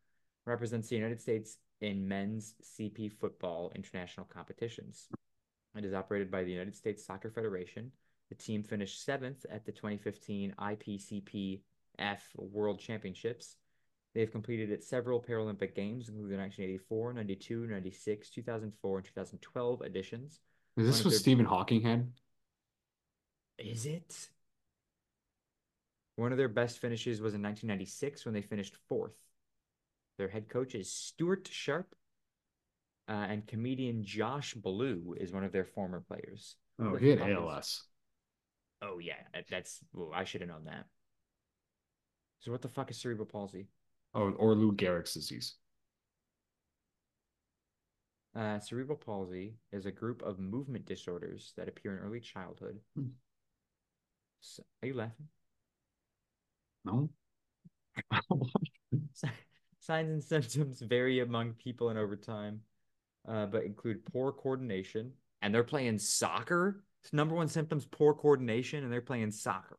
Represents the United States in men's CP football international competitions. It is operated by the United States Soccer Federation. The team finished seventh at the 2015 IFCPF World Championships. They have competed at several Paralympic Games, including the 1984, 92, 96, 2004, and 2012 editions. Is this what their- Stephen Hawking had? Is it? One of their best finishes was in 1996 when they finished fourth. Their head coach is Stuart Sharp, uh, and comedian Josh Blue is one of their former players. Oh, he had the fuck is- ALS. Oh yeah, that's. Well, I should have known that. So what the fuck is cerebral palsy? Oh, or Lou Gehrig's disease. Uh, cerebral palsy is a group of movement disorders that appear in early childhood. Hmm. S- are you laughing? No? <laughs> Signs and symptoms vary among people and over time, uh, but include poor coordination. And they're playing soccer. Number one symptoms poor coordination, and they're playing soccer.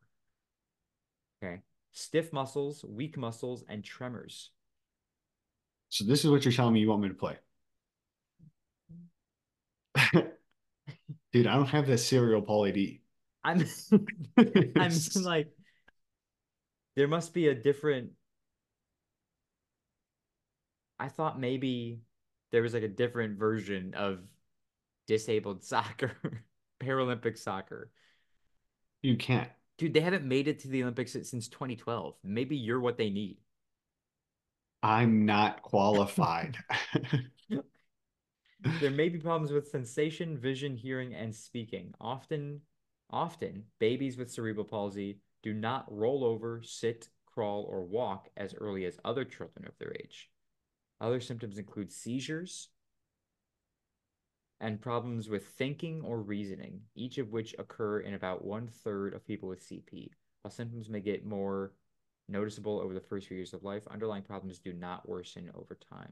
Okay. Stiff muscles, weak muscles, and tremors. So this is what you're telling me you want me to play. <laughs> Dude, I don't have that serial poly D. I'm <laughs> I'm like there must be a different I thought maybe there was like a different version of disabled <laughs> soccer, Paralympic soccer. You can't. Dude, they haven't made it to the Olympics since 2012. Maybe you're what they need. I'm not qualified. <laughs> <laughs> There may be problems with sensation, vision, hearing, and speaking. Often, often, babies with cerebral palsy do not roll over, sit, crawl, or walk as early as other children of their age. Other symptoms include seizures and problems with thinking or reasoning, each of which occur in about one third of people with CP. While symptoms may get more noticeable over the first few years of life, underlying problems do not worsen over time.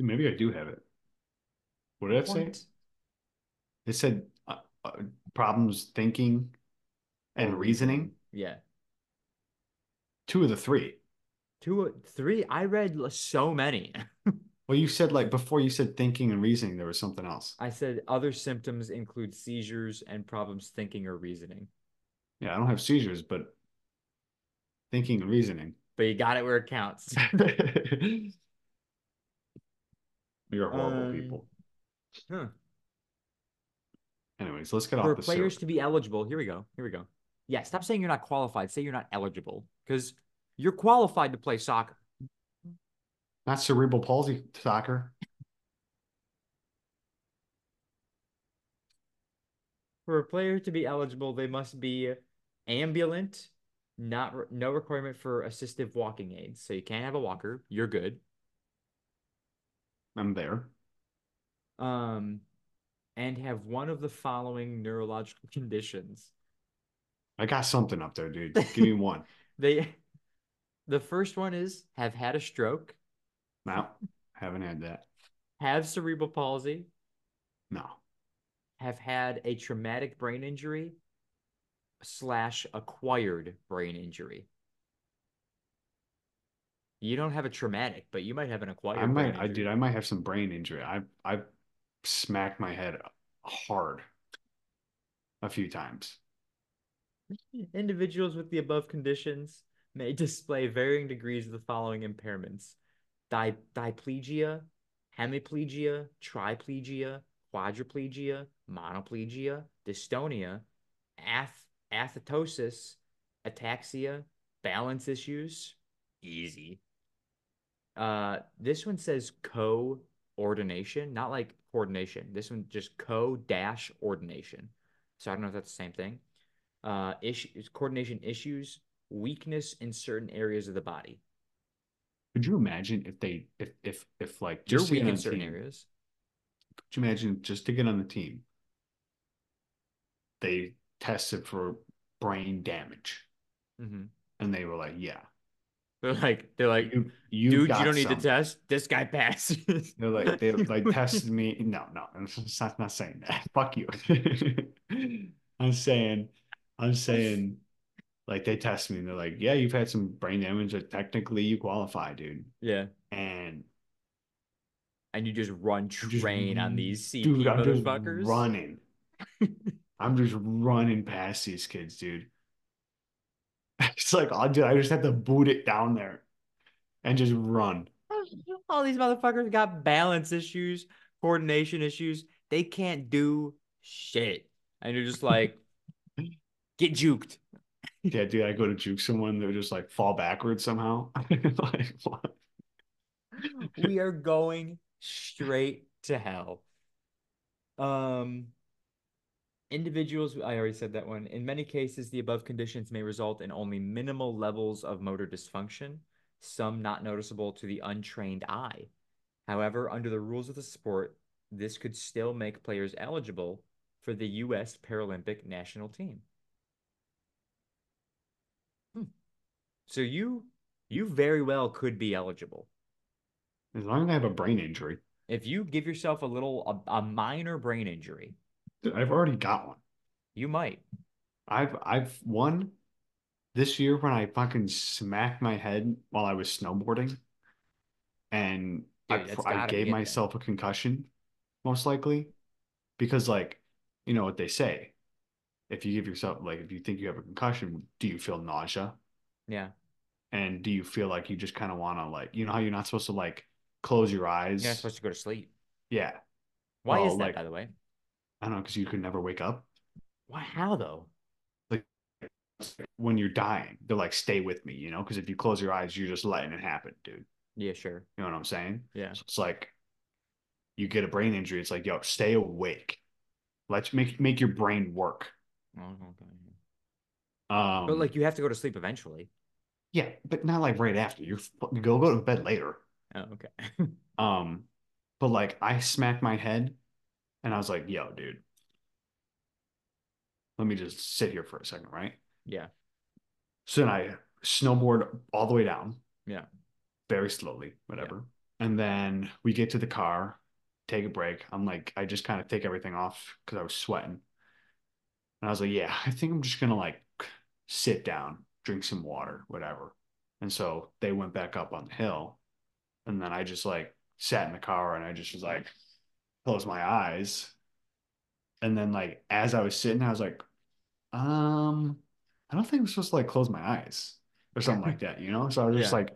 Maybe I do have it. What did it say? It said uh, uh, problems thinking and reasoning. Yeah. Two of the three. Two, three. I read so many. <laughs> Well, you said like before you said thinking and reasoning, there was something else. I said other symptoms include seizures and problems thinking or reasoning. Yeah, I don't have seizures, but thinking and reasoning. But you got it where it counts. <laughs> <laughs> You're horrible Um, people. Huh. Anyways, let's get off For the players syrup. to be eligible, here we go. Here we go. Yeah, stop saying you're not qualified. Say you're not eligible because you're qualified to play soccer. Not cerebral palsy soccer. For a player to be eligible, they must be ambulant, not re- no requirement for assistive walking aids. So you can't have a walker. You're good. I'm there. Um, and have one of the following neurological <laughs> conditions. I got something up there, dude. Give me <laughs> one. They, the first one is have had a stroke, No, haven't had that. have cerebral palsy, No. have had a traumatic brain injury slash acquired brain injury. You don't have a traumatic, but you might have an acquired I brain might, I dude, I might have some brain injury. I I smacked my head hard a few times. <laughs> Individuals with the above conditions may <laughs> display varying degrees of the following impairments: Di diplegia, hemiplegia, triplegia, quadriplegia, monoplegia, dystonia, ath athetosis, ataxia, balance issues. Easy. Uh, this one says co-ordination, not like coordination. This one just co-dash ordination. So I don't know if that's the same thing. Uh, issues, coordination issues, weakness in certain areas of the body. Could you imagine if they if if if like You're weak in certain team, areas. Could you imagine just to get on the team, they tested for brain damage, hmm and they were like, "Yeah, They're like, they're like, you you dude, you don't need to test. This guy passes. <laughs> They're like they like tested me. No, no, I'm not, not saying that. <laughs> Fuck you. <laughs> I'm saying, I'm saying, like they test me and they're like, yeah, you've had some brain damage. But technically, you qualify, dude. Yeah. And And you just run I'm just- train on these CP dude, I'm just motherfuckers. running. <laughs> I'm just running past these kids, dude. <laughs> It's like, oh, dude, I just have to boot it down there and just run. All these motherfuckers got balance issues, coordination issues. They can't do shit. And you're just like, get juked. Yeah, dude, I go to juke someone, they're just like fall backwards somehow. <laughs> like, we are going straight to hell. Um, individuals, I already said that one. In many cases, the above conditions may result in only minimal levels of motor dysfunction, some not noticeable to the untrained eye. However, under the rules of the sport, this could still make players eligible for the U.S. Paralympic national team. So you you very well could be eligible. As long as I have a brain injury. If you give yourself a little a, a minor brain injury, Dude, I've already got one. you might. I've I've won this year when I fucking smacked my head while I was snowboarding, and Dude, I I gave myself a concussion, most likely, because like you know what they say, if you give yourself like if you think you have a concussion, do you feel nausea? Yeah. And do you feel like you just kind of want to like you know how you're not supposed to like close your eyes. You're not supposed to go to sleep. yeah. Why Well, is that, like- by the way? I don't know, because you could never wake up. Why? How though? Like when you're dying, they're like, stay with me, you know? Because if you close your eyes, you're just letting it happen, dude. Yeah, sure. You know what I'm saying? Yeah. So it's like you get a brain injury. It's like, yo, stay awake. Let's make make your brain work. Oh, okay. Um, But like, you have to go to sleep eventually. Yeah, but not like right after. You're go go to bed later. Oh, okay. <laughs> Um, but like I smacked my head, and I was like, yo, dude, let me just sit here for a second, right? yeah. So then I snowboard all the way down. Yeah. Very slowly, whatever. And then we get to the car, take a break. I'm like, I just kind of take everything off because I was sweating. And I was like, yeah, I think I'm just gonna like sit down, drink some water, whatever. And so they went back up on the hill. And then I just like sat in the car and I just was like, closed my eyes. And then like as I was sitting, I was like, um, I don't think I'm supposed to like close my eyes or something like <laughs> that, you know? So I was just Yeah. like,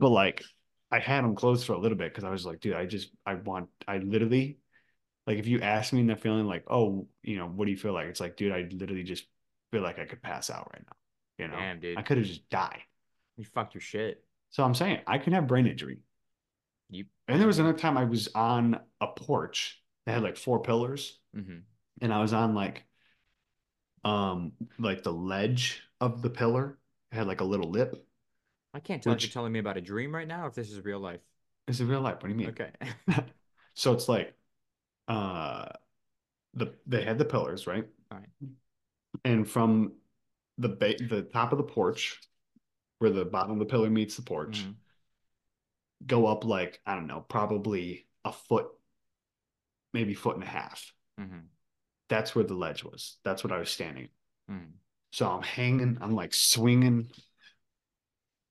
but like I had them closed for a little bit because I was like, dude, I just I want I literally like if you ask me in that feeling like, oh, you know, what do you feel like? It's like, dude, I literally just feel like I could pass out right now. You know, Damn, dude. I could have just died. You fucked your shit. So I'm saying I can have brain injury. You. And there was another time I was on a porch that had like four pillars, hmm and I was on like um like the ledge of the pillar. It had like a little lip. I can't tell if you're telling me about a dream right now if this is real life. It's in real life. What do you mean? Okay. <laughs> <laughs> So it's like uh the they had the pillars, right? Alright. And from the ba- the top of the porch where the bottom of the pillar meets the porch, Mhm. go up like, I don't know, probably a foot, maybe foot and a half. Mhm. That's where the ledge was. That's what I was standing. Mhm. So I'm hanging, I'm like swinging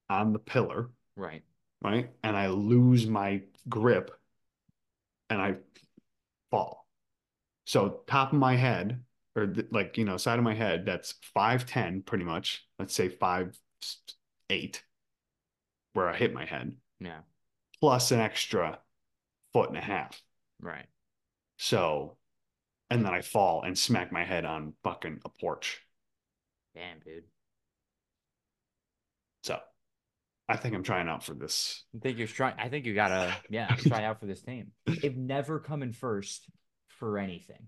on the pillar, Right. right? And I lose my grip and I fall. So top of my head, or th- like, you know, side of my head, that's 5'10 pretty much. Let's say five eight, where I hit my head, Yeah. plus an extra foot and a half. Right. So, and then I fall and smack my head on fucking a porch. Damn, dude. So I think I'm trying out for this. I think you're trying. I think you gotta, yeah, try out for this team. <laughs> They've never come in first for anything.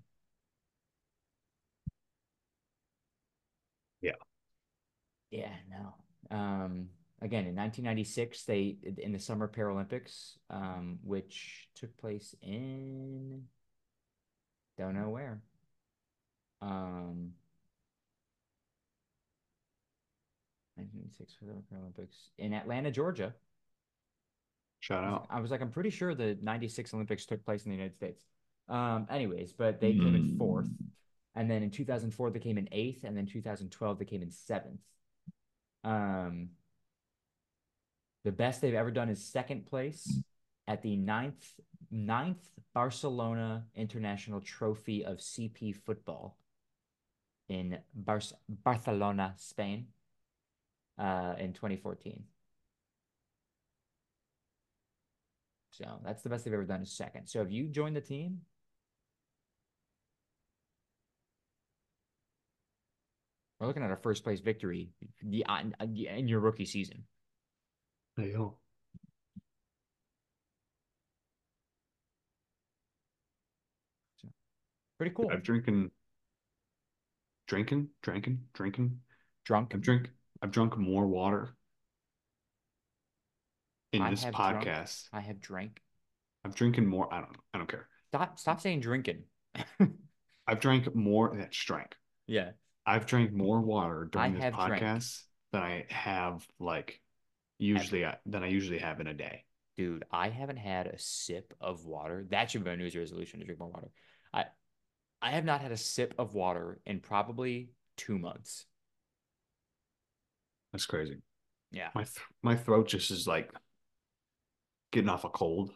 Yeah. Yeah, no. Um, again, in 1996, they in the Summer Paralympics, um, which took place in don't know where. Um, 1996 for the Paralympics in Atlanta, Georgia. Shout out. I was like, I'm pretty sure the 96 Olympics took place in the United States. Um, anyways, but they came in fourth. And then in 2004, they came in eighth. And then 2012, they came in seventh. Um, the best they've ever done is second place at the ninth, ninth Barcelona International Trophy of CP football in Bar- Barcelona, Spain, uh, in 2014. So that's the best they've ever done is second. So if you join the team, we're looking at a first place victory the, uh, in your rookie season. There you go. Pretty cool. I've drinking, drinking, drinking, drinking. Drunk. I've drink. I've drunk more water in I this have drunk. podcast. I have drank. I'm drinking more. I don't know. I don't care. Stop stop saying drinking. <laughs> I've drank more. That's drank. yeah. I've drank more water during this have drank. podcast than I have like usually I, than I usually have in a day. Dude, I haven't had a sip of water. That should be my New Year's resolution to drink more water. I I have not had a sip of water in probably two months. That's crazy. Yeah. My th- my throat just is like getting off a cold,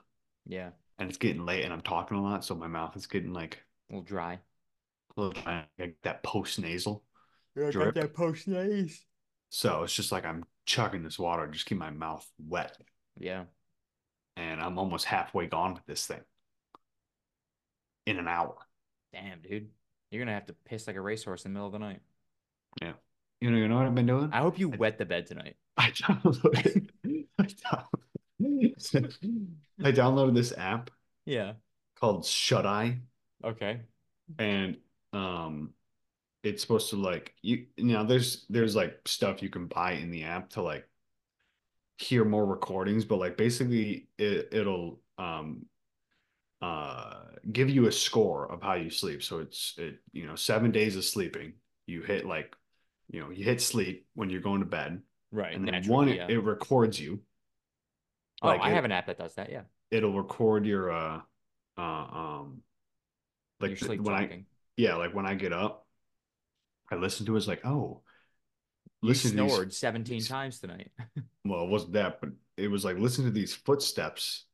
Yeah. and it's getting late, and I'm talking a lot, so my mouth is getting like A little dry. a little dry, like that post nasal. Yeah, Drip. that post nice. So it's just like I'm chugging this water, just keep my mouth wet. Yeah. and I'm almost halfway gone with this thing in an hour. Damn, dude. You're gonna have to piss like a racehorse in the middle of the night. Yeah. You know, you know what I've been doing? I hope you wet the bed tonight. I downloaded <laughs> I downloaded, I downloaded this app Yeah. called Shut Eye. Okay. And um it's supposed to like you you know there's there's like stuff you can buy in the app to like hear more recordings, but like basically it it'll um uh give you a score of how you sleep. So it's it you know seven days of sleeping. You hit like you know you hit sleep when you're going to bed, Right. and then one yeah. it, records you. oh, like I it- have an app that does that. Yeah. It'll record your uh uh um like Your the- sleep when I talking. Yeah like when I get up, I listen to it. It's like oh, You listen to these snored 17 these- times tonight. <laughs> well, it wasn't that, but it was like listen to these footsteps.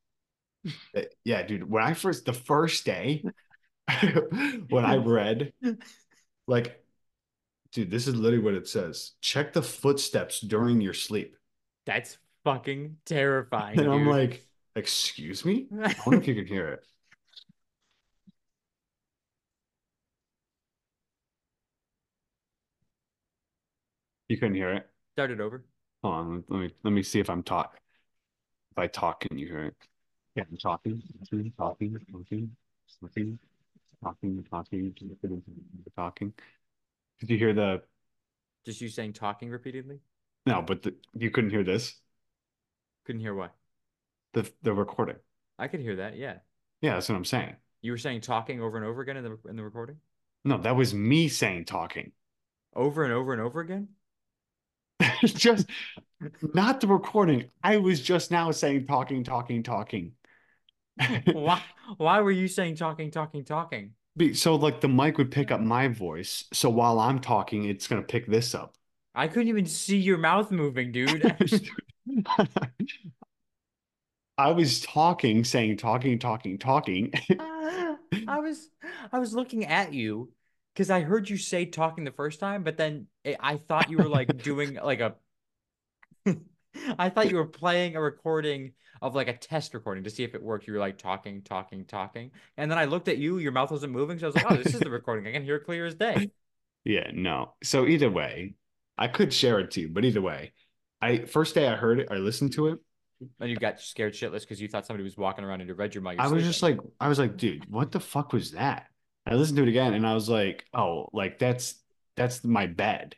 Uh, <laughs> yeah, dude. When I first the first day <laughs> when I read, like, dude, this is literally what it says. Check the footsteps during your sleep. That's fucking terrifying. And I'm like, excuse me? I wonder if you can hear it. You couldn't hear it. Start it over. Hold on, let me let me see if I'm talk. If I talk, can you hear it? Yeah, I'm talking, talking, talking, talking, talking, talking, talking, talking. Did you hear the? Just you saying talking repeatedly? No, but the, you couldn't hear this. Couldn't hear what? The the recording. I could hear that. Yeah. Yeah, that's what I'm saying. You were saying talking over and over again in the in the recording? No, that was me saying talking. Over and over and over again? <laughs> just not the recording. I was just now saying talking, talking, talking. <laughs> why why were you saying talking, talking, talking? So like the mic would pick up my voice. So while I'm talking, it's gonna pick this up. I couldn't even see your mouth moving, dude. <laughs> I was talking, saying talking, talking, talking. I was I was looking at you because I heard you say talking the first time, but then it, I thought you were like doing <laughs> like a <laughs> I thought you were playing a recording of like a test recording to see if it worked. You were like talking, talking, talking. And then I looked at you, your mouth wasn't moving, so I was like, "Oh, this is the recording. I can hear it clear as day." <laughs> Yeah, no. So either way, I could share it to you, but either way, I first day I heard it, I listened to it. And you got scared shitless because you thought somebody was walking around in your bedroom while you're I was just like, I was like, dude, what the fuck was that? I listened to it again and I was like, oh, like that's that's my bed.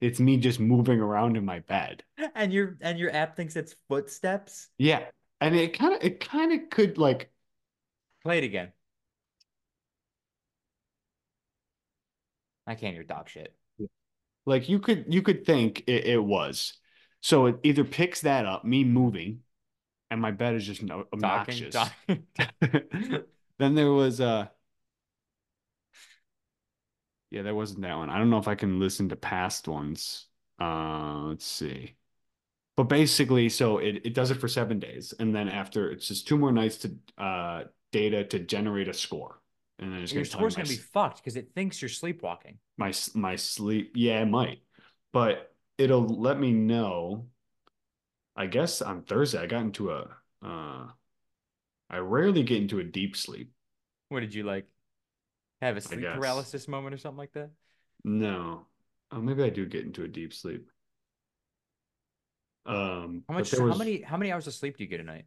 It's me just moving around in my bed. and your and your app thinks it's footsteps. Yeah. And it kind of it kind of could like Play it again. I can't hear dog shit. like you could you could think it, it was. So it either picks that up, me moving, and my bed is just no Talking, obnoxious. talking. <laughs> then there was uh yeah there wasn't that one. I don't know if i can listen to past ones. Uh let's see. But basically so it, it does it for seven days and then after it's just two more nights to uh data to generate a score and then it's Your gonna tell you score's my, gonna be fucked because it thinks you're sleepwalking. my my sleep yeah it might. But it'll let me know i guess on thursday i got into a uh i rarely get into a deep sleep. What did you like? Have a sleep paralysis moment or something like that? No. Oh, maybe I do get into a deep sleep. Um, How much? there How many? How many hours of sleep do you get a night?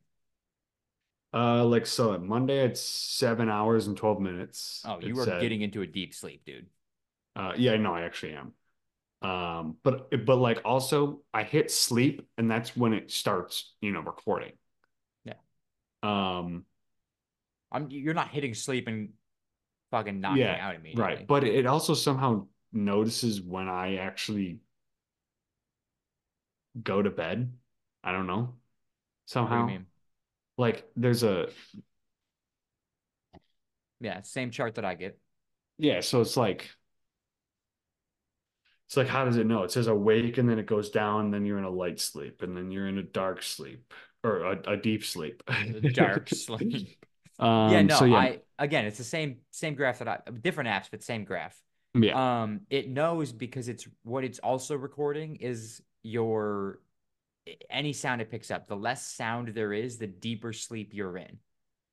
Uh, like so on Monday it's seven hours and twelve minutes. Oh, you are getting into a deep sleep, dude. Uh, yeah, no, I actually am. Um, but but like also I hit sleep and that's when it starts, you know, recording. Yeah. Um, I'm. You're not hitting sleep and fucking knocking Yeah, out immediately. right. But it also somehow notices when I actually go to bed. I don't know. What do Somehow. you mean? Like there's a Yeah, same chart that I get. Yeah, so it's like it's like how does it know? It says awake and then it goes down, then you're in a light sleep, and then you're in a dark sleep or a, a deep sleep. Dark <laughs> sleep. Um, yeah, no, so yeah, I again, it's the same same graph that I different apps, but same graph. yeah, Um, it knows because it's what it's also recording is your any sound it picks up. The less sound there is, the deeper sleep you're in.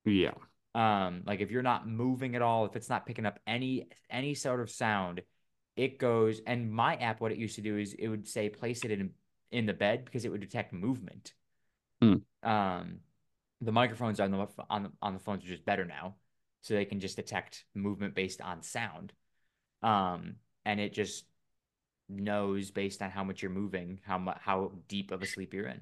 Yeah. Um, like if you're not moving at all, if it's not picking up any any sort of sound, it goes. And my app, what it used to do is it would say place it in in the bed because it would detect movement. Hmm. Um, the microphones on the on the on the phones are just better now, so they can just detect movement based on sound. Um, and it just knows based on how much you're moving, how much how deep of a sleep you're in.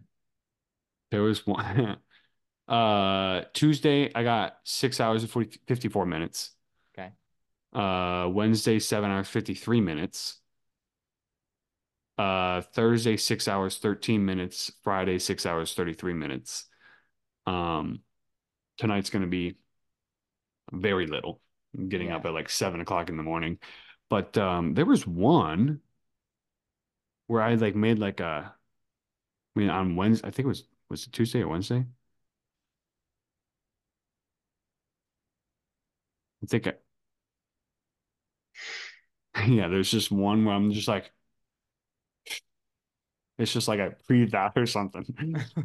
There was one <laughs> uh Tuesday I got 6 hours and 40, 54 minutes. Okay. Uh Wednesday 7 hours 53 minutes. Uh Thursday 6 hours 13 minutes, Friday 6 hours 33 minutes. Um tonight's going to be very little. Getting Yeah. up at like seven o'clock in the morning. But um there was one where I like made like a I mean on Wednesday, I think it was was it Tuesday or Wednesday? I think I, <laughs> yeah, there's just one where I'm just like it's just like I breathed out or something. <laughs>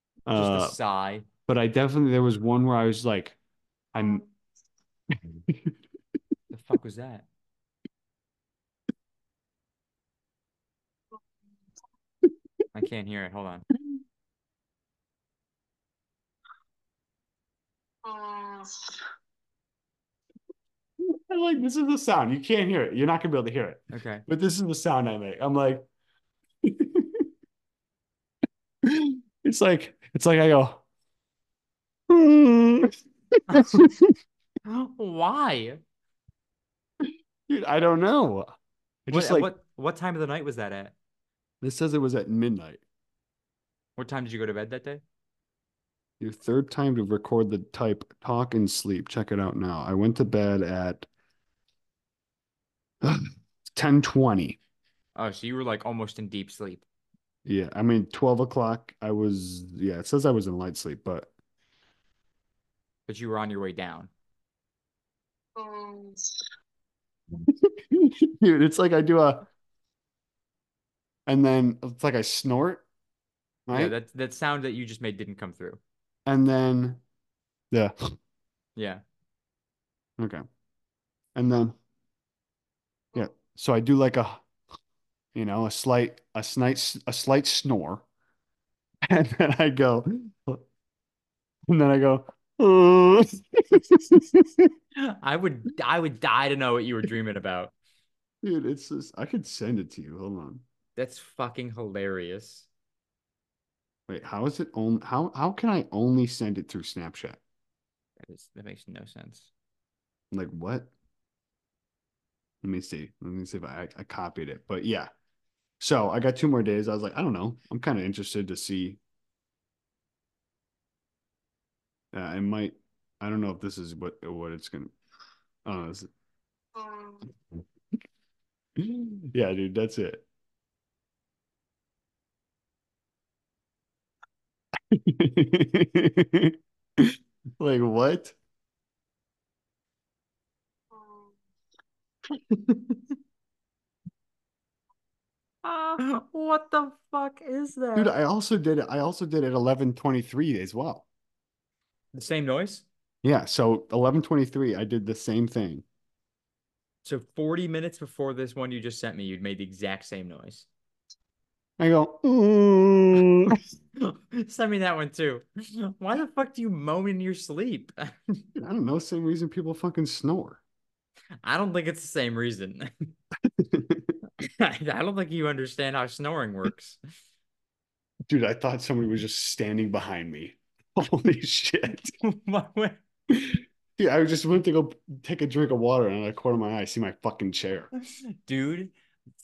<laughs> Just Uh a sigh. but I definitely there was one where I was like I'm The fuck was that? I can't hear it. Hold on. I'm like this is the sound. You can't hear it. You're not gonna be able to hear it. Okay. But this is the sound I make. I'm like, <laughs> it's like, it's like I go, <laughs> <laughs> <laughs> Why? dude, I don't know. I What, just like, what what time of the night was that at? this says it was at midnight. What time did you go to bed that day? Your third time to record the type, talk and sleep. Check it out now. I went to bed at <sighs> 1020. Oh, so you were like almost in deep sleep. Yeah, I mean 12 o'clock. I was, yeah, it says I was in light sleep, but but you were on your way down. <laughs> dude, it's like I do a, and then it's like I snort, Right? Yeah, that that sound that you just made didn't come through. And then, yeah, Yeah. okay. And then, yeah, so I do like a, you know, a slight, a slight, a slight snore, <laughs> and then I go, and then I go. <laughs> I would I would die to know what you were dreaming about. dude, it's just, I could send it to you. Hold on. That's fucking hilarious. Wait, how is it only, how, how can I only send it through Snapchat? That is that makes no sense. Like what? Let me see. Let me see if I, I copied it. But yeah. So I got two more days. I was like, I don't know. I'm kind of interested to see. Uh, I might. I don't know if this is what what it's gonna. Oh, this yeah, dude, that's it. <laughs> like what? Ah, <laughs> what the fuck is that? Dude, I also did it. I also did it 1123 as well. The same noise? Yeah, so 1123, I did the same thing. So 40 minutes before this one you just sent me, you'd made the exact same noise. I go. <laughs> Send me that one too. Why the fuck do you moan in your sleep? <laughs> I don't know, same reason people fucking snore. I don't think it's the same reason. <laughs> I don't think you understand how snoring works. Dude, I thought somebody was just standing behind me. <laughs> Holy shit. <laughs> Dude, I just went to go take a drink of water and out of the corner of my eye, I see my fucking chair. Dude,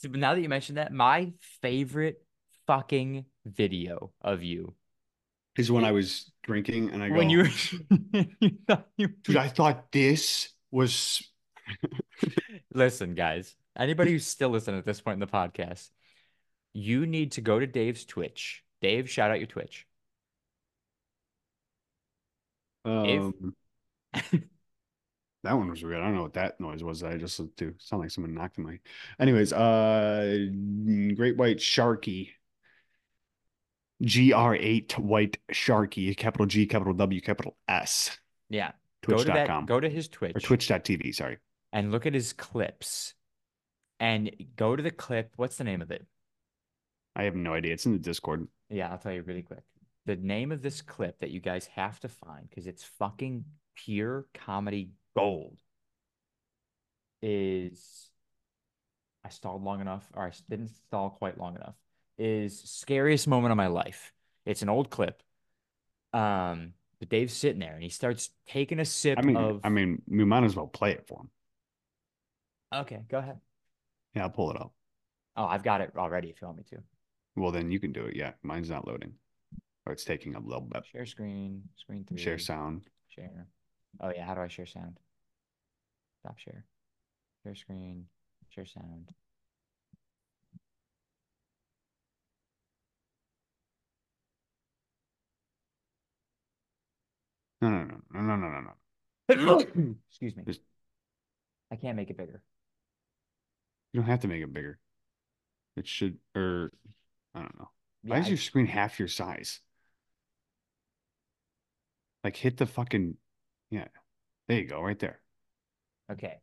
now that you mentioned that, my favorite fucking video of you Is when I was drinking and I go, when you, <laughs> you thought you dude, I thought this was Listen, guys, anybody who's still listening at this point in the podcast, you need to go to Dave's Twitch. Dave, shout out your Twitch. Um that one was weird. I don't know what that noise was. I just to sound like someone knocked on my anyways, uh Great White Sharkey. GR8 White Sharkey, capital G, capital W, capital S. Yeah. Go. Twitch.com. Go to his Twitch Or twitch.tv, sorry. and look at his clips, and go to the clip. What's the name of it? I have no idea. It's in the Discord. Yeah, I'll tell you really quick. The name of this clip that you guys have to find because it's fucking pure comedy gold is I stalled long enough, or I didn't stall quite long enough. Is scariest moment of my life. It's an old clip. Um, but Dave's sitting there and he starts taking a sip I mean, of. I mean, we might as well play it for him. okay, go ahead. Yeah, I'll pull it up. Oh, I've got it already. If you want me to Well, then you can do it. Yeah, mine's not loading, or it's taking a little bit. share screen, screen three, Share sound. share. Oh yeah, how do I share sound? Stop share. Share screen, share sound. No, no, no, no, no, no, no, no. <coughs> Excuse me. I can't make it bigger. You don't have to make it bigger. It should, or I don't know. Why is I- your screen half your size? Like hit the fucking, yeah. There you go, right there. okay.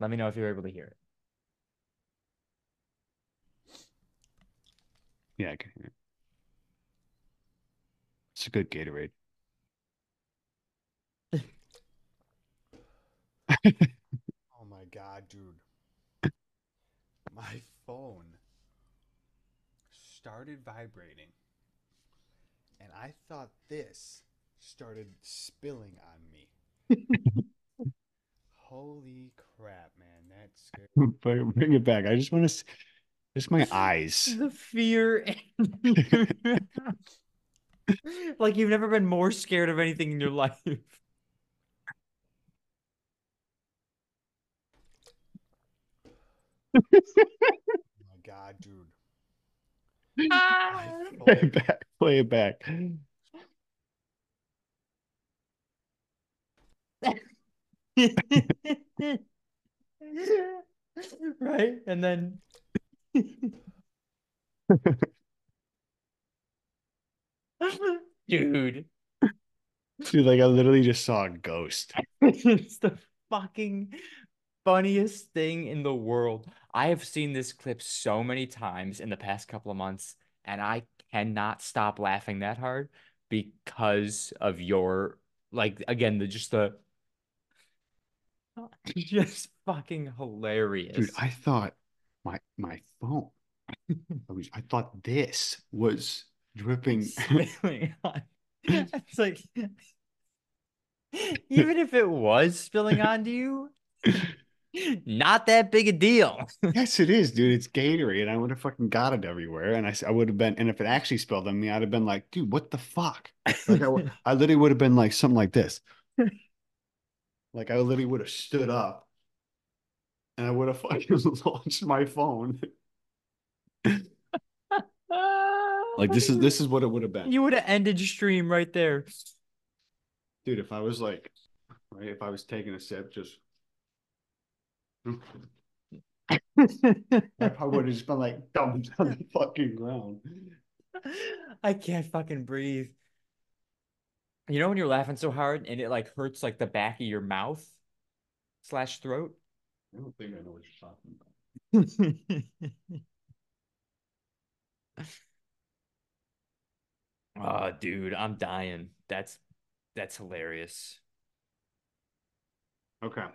Let me know if you're able to hear it. Yeah, I can hear it. It's a good Gatorade. <laughs> Oh my god, dude. <laughs> My phone started vibrating. And I thought this started spilling on me. <laughs> Holy crap, man. That's scary. <laughs> Bring bring it back. I just want to, just my <laughs> eyes. The fear. like you've never been more scared of anything in your life. Oh my god, dude. <laughs> Play it back. Play it back. <laughs> right? And then <laughs> dude, Dude, like I literally just saw a ghost. it's the fucking funniest thing in the world. I have seen this clip so many times in the past couple of months, and I cannot stop laughing that hard because of your like again the just the oh. <laughs> just fucking hilarious. Dude, I thought my my phone. I was I thought this was dripping. <laughs> spilling on. It's like <laughs> even if it was spilling onto you, not that big a deal. yes, it is, dude. It's Gatorade. And I would have fucking got it everywhere, and I, I would have been. And if it actually spilled on me, I'd have been like, dude, what the fuck? Like I, I literally would have been like something like this. <laughs> Like I literally would have stood up, and I would have fucking <laughs> launched my phone. <laughs> Like this is this is what it would have been. You would have ended your stream right there. Dude, if I was like, right, if I was taking a sip, just I probably would have just been like dumped on the fucking ground. I can't fucking breathe. You know when you're laughing so hard and it like hurts like the back of your mouth slash throat? I don't think I know what you're talking about. <laughs> Oh, dude, I'm dying. That's that's hilarious. Okay.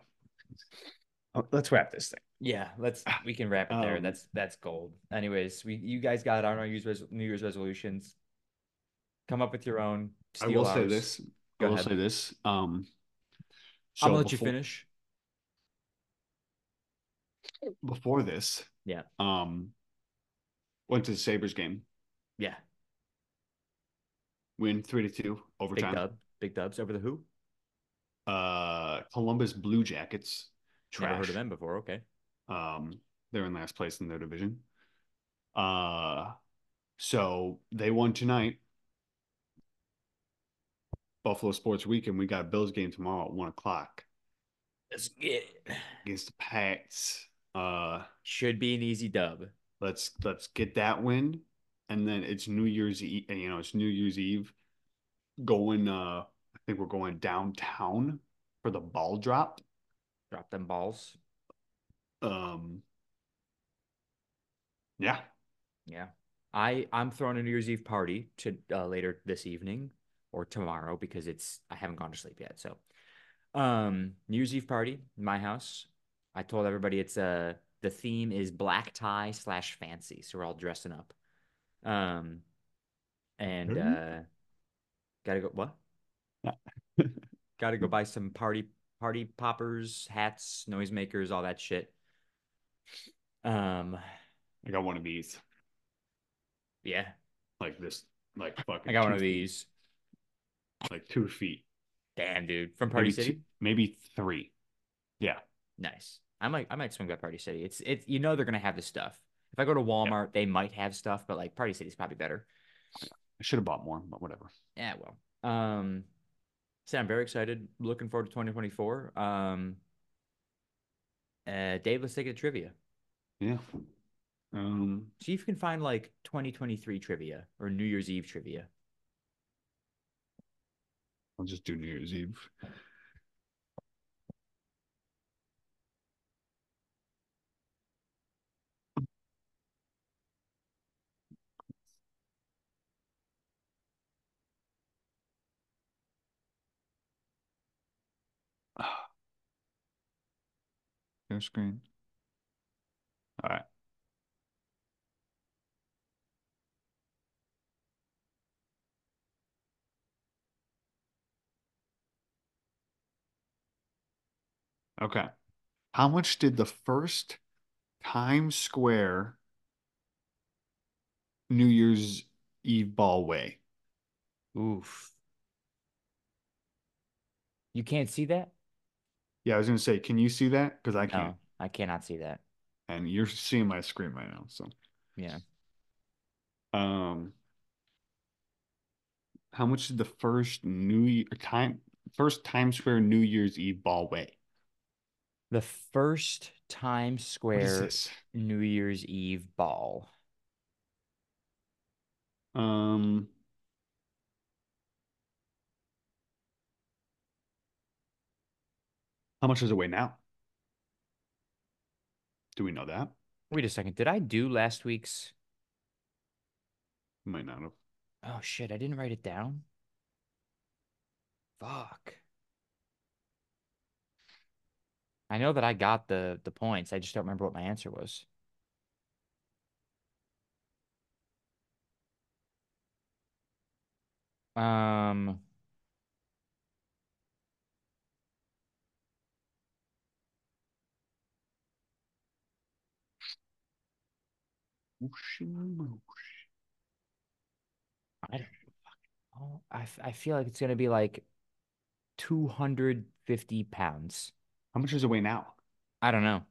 Oh, let's wrap this thing. Yeah, let's we can wrap it there. Um, That's that's gold. Anyways, we you guys got on our New Year's New Year's resolutions. Come up with your own. I steal will say this. Go I will ahead. say this. Um, I'm gonna let you finish. Before this, Yeah. um, went to the Sabres game, Yeah, win three to two big overtime. dub, big dubs over the who? Uh, Columbus Blue Jackets, Never heard trash. of them before. Okay. Um, they're in last place in their division. Uh, so they won tonight. Buffalo Sports Weekend. We got a Bills game tomorrow at one o'clock Let's get it. against the Pats. Uh, Should be an easy dub. let's let's get that win, and then it's New Year's Eve. You know, it's New Year's Eve. Going, uh, I think we're going downtown for the ball drop. Drop them balls. Um, yeah, Yeah. I I'm throwing a New Year's Eve party to uh, later this evening or tomorrow because it's I haven't gone to sleep yet. So, um, New Year's Eve party in my house. I told everybody it's uh the theme is black tie slash fancy, so we're all dressing up. Um, and Really? uh, gotta go what? <laughs> Gotta go buy some party party poppers, hats, noisemakers, all that shit. Um, I got one of these, yeah, like this, like fucking. I got one of feet, these. like two feet, Damn, dude, from Party maybe City. two- maybe three. Yeah, Nice. I might I might swing by Party City. It's it's you know they're gonna have this stuff. If I go to Walmart, they might have stuff, but like Party City's probably better. I should have bought more, but whatever. Yeah, well. Um so I'm very excited. Looking forward to 2024. Um uh Dave, let's take it to trivia. Yeah. Um, See if you can find like 2023 trivia or New Year's Eve trivia. I'll just do New Year's Eve. Share screen. All right. Okay. How much did the first Times Square New Year's Eve ball weigh? Oof. You can't see that? Yeah, I was gonna say, can you see that? Because I can't. No, I cannot see that. And you're seeing my screen right now. So Yeah. um how much did the first New Year time first Times Square New Year's Eve ball weigh? The first Times Square? New Year's Eve ball. Um how much does it weigh now? Do we know that? Wait a second. Did I do last week's? Might not have. Oh shit, I didn't write it down. Fuck. I know that I got the the points. I just don't remember what my answer was. Um, I don't fucking know. I, I feel like it's gonna be like 250 pounds. How much does it weigh now? I don't know.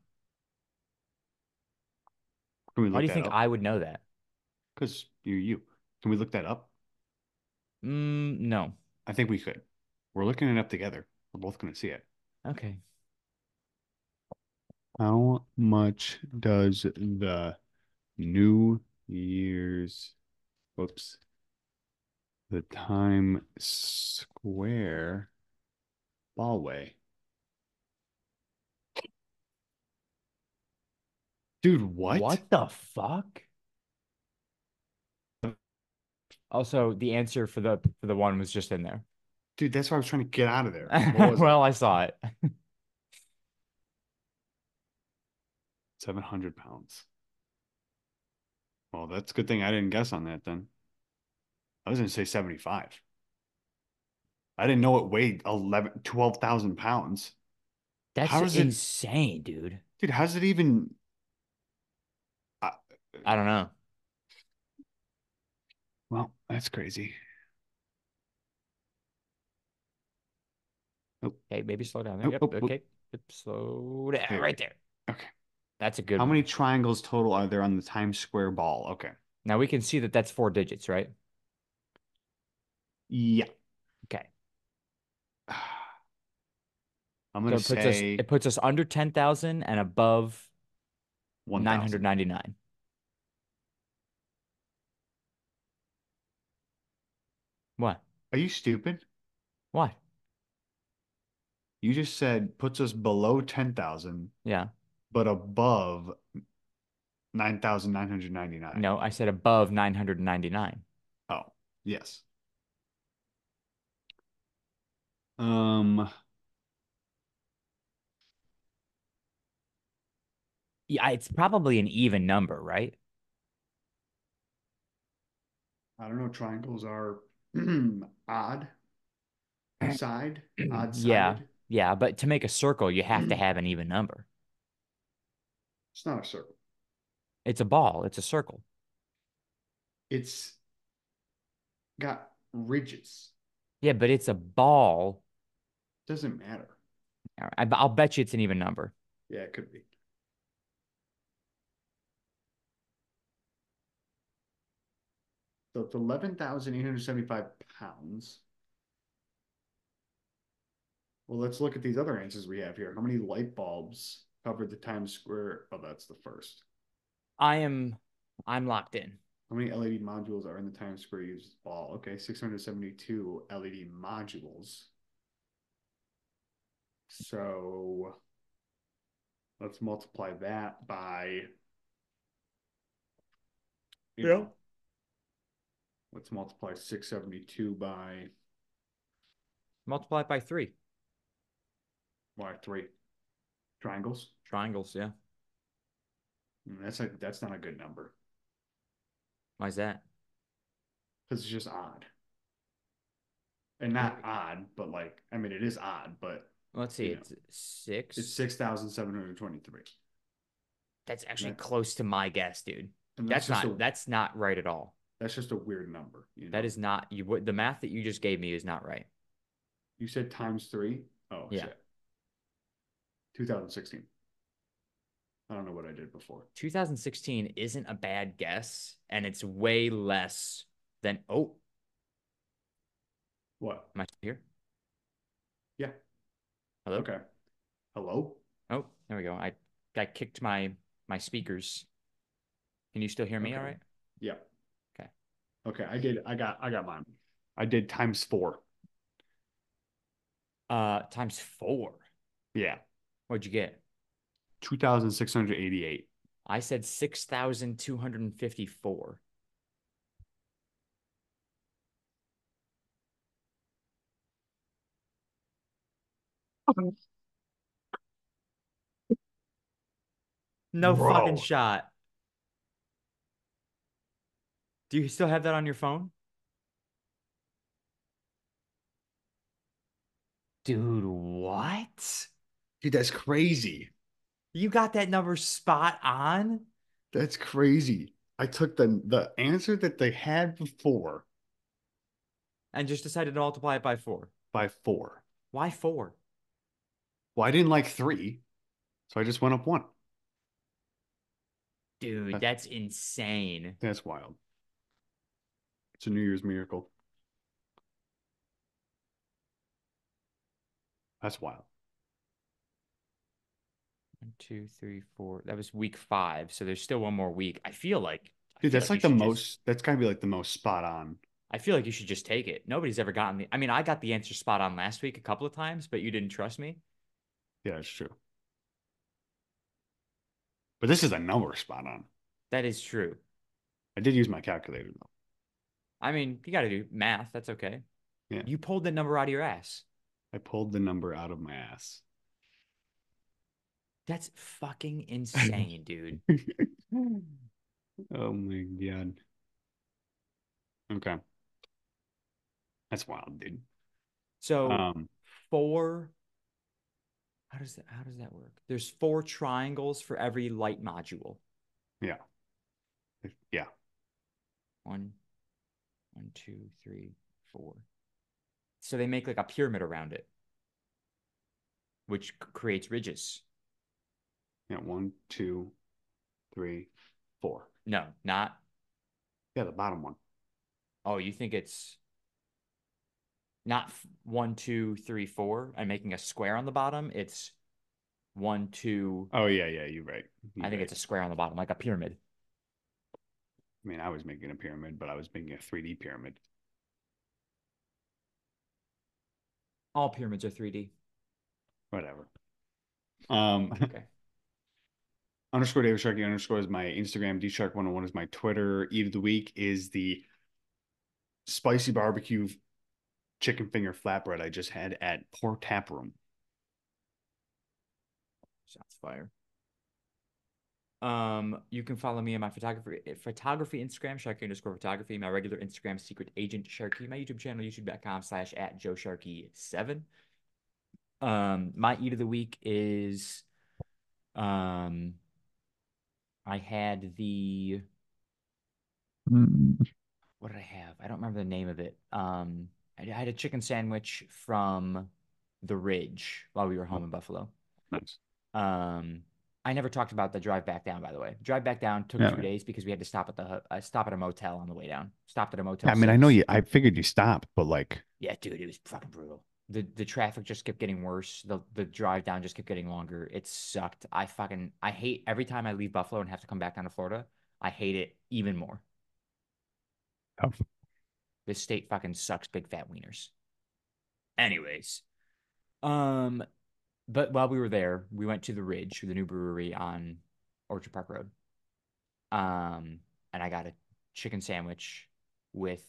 Can we Why do you think up? I would know that? Because you're you. Can we look that up? Mm, no. I think we could. We're looking it up together. We're both going to see it. Okay. How much does the New Year's, whoops, the Times Square ball weigh? Dude, what? What the fuck? Also, the answer for the for the one was just in there. Dude, that's why I was trying to get out of there. <laughs> Well, I saw it. 700 pounds. Well, that's a good thing I didn't guess on that then. I was going to say 75. I didn't know it weighed 11, 12,000 pounds. That's How is it- insane, dude. Dude, how's it even? I I don't know. Well, that's crazy. Okay, maybe slow down. Oh, Yep, oh, oh. okay. Yep, slow down. There. Right there. Okay. That's a good How one. many triangles total are there on the Times Square ball? Okay. Now we can see that that's four digits, right? Yeah. Okay. <sighs> I'm So going it puts us say it puts us under 10,000 and above 1,000. 999. What? Are you stupid? What? You just said puts us below 10,000, Yeah. But above 9,999. No, I said above 999. Oh, yes. Um, Yeah, it's probably an even number, right? I don't know. Triangles are <clears throat> odd side, <clears throat> odd side. Yeah. Yeah, but to make a circle, you have to <clears throat> have an even number. It's not a circle. It's a ball. It's a circle. It's got ridges. Yeah, but it's a ball. Doesn't matter. All right, I'll bet you it's an even number. Yeah, it could be. So it's 11,875 pounds. Well, let's look at these other answers we have here. How many light bulbs covered the Times Square? Oh, that's the first. I am I'm locked in. How many LED modules are in the Times Square used ball? Okay, 672 LED modules. So let's multiply that by. you Yeah. know, Let's multiply 672 by Multiply by three. why three triangles. Triangles, yeah. Mm, That's a that's not a good number Why's that? because it's just odd. And not odd, but like I mean it is odd, but Let's see. You know. It's six. it's six thousand seven hundred twenty-three. That's actually That's- close to my guess, dude. And That's, not a, that's not right at all. that's just a weird number. You know? That is not you the math that you just gave me is not right. You said times three? Oh, Yeah. shit. 2016. I don't know what I did before. 2016 isn't a bad guess, and it's way less than oh, What? am I still here? Yeah. Hello? Okay. Hello? Oh, there we go. I I kicked my my speakers. Can you still hear me all Okay. right? Yeah. Okay. Okay. I did. I got. I got mine. I did times four. Uh times four. Yeah. What'd you get? 2,688. I said 6,254. No fucking shot. Do you still have that on your phone? Dude, what? Dude, that's crazy. You got that number spot on? That's crazy. I took the the answer that they had before And just decided to multiply it by four. by four. Why four? Well, I didn't like three, so I just went up one. Dude, That- that's insane. That's wild. It's a New Year's miracle. That's wild. One, two, three, four. That was week five. So there's still one more week. I feel like Dude, feel that's you like the should just- most. That's gotta be like the most spot on. I feel like you should just take it. Nobody's ever gotten the I mean, I got the answer spot on last week a couple of times, but you didn't trust me. Yeah, that's true. But this is a number spot on. That is true. I did use my calculator though. I mean, you got to do math. That's okay. Yeah. You pulled the number out of your ass. I pulled the number out of my ass. That's fucking insane, dude. <laughs> Oh my god. Okay. That's wild, dude. So Um, four. How does that? How does that work? There's four triangles for every light module. yeah. Yeah. One, one, two, three, four. So they make like a pyramid around it, which creates ridges. Yeah. One, two, three, four. No, not. Yeah, the bottom one. Oh, you think it's not f- one, two, three, four, and making a square on the bottom? It's one, two. Oh yeah, yeah, you're right. You're I think right. it's a square on the bottom, like a pyramid. I mean, I was making a pyramid, but I was making a 3D pyramid. All pyramids are 3D. Whatever. Um, <laughs> Okay. Underscore David Sharkey underscore is my Instagram. DShark101 is my Twitter. Eat of the week is the spicy barbecue chicken finger flatbread I just had at Port Tap Room. Shots fire. Um, you can follow me on my photography photography Instagram, Sharkey underscore photography, my regular Instagram, Secret Agent Sharkey, my YouTube channel, youtube.com slash at Joe Sharkey seven. Um, my eat of the week is um I had the what did I have? I don't remember the name of it. Um, I I had a chicken sandwich from the Ridge while we were home in Buffalo. Nice. Um, I never talked about the drive back down, by the way. Drive back down took Yeah. two days because we had to stop at the uh, stop at a motel on the way down. Stopped at a motel. I mean, I know you. I figured you stopped, but like, Yeah, dude, it was fucking brutal. The the traffic just kept getting worse. The the drive down just kept getting longer. It sucked. I fucking I hate every time I leave Buffalo and have to come back down to Florida. I hate it even more. tough. This state fucking sucks big fat wieners. Anyways, um, but while we were there, we went to the Ridge, the new brewery on Orchard Park Road. Um, and I got a chicken sandwich with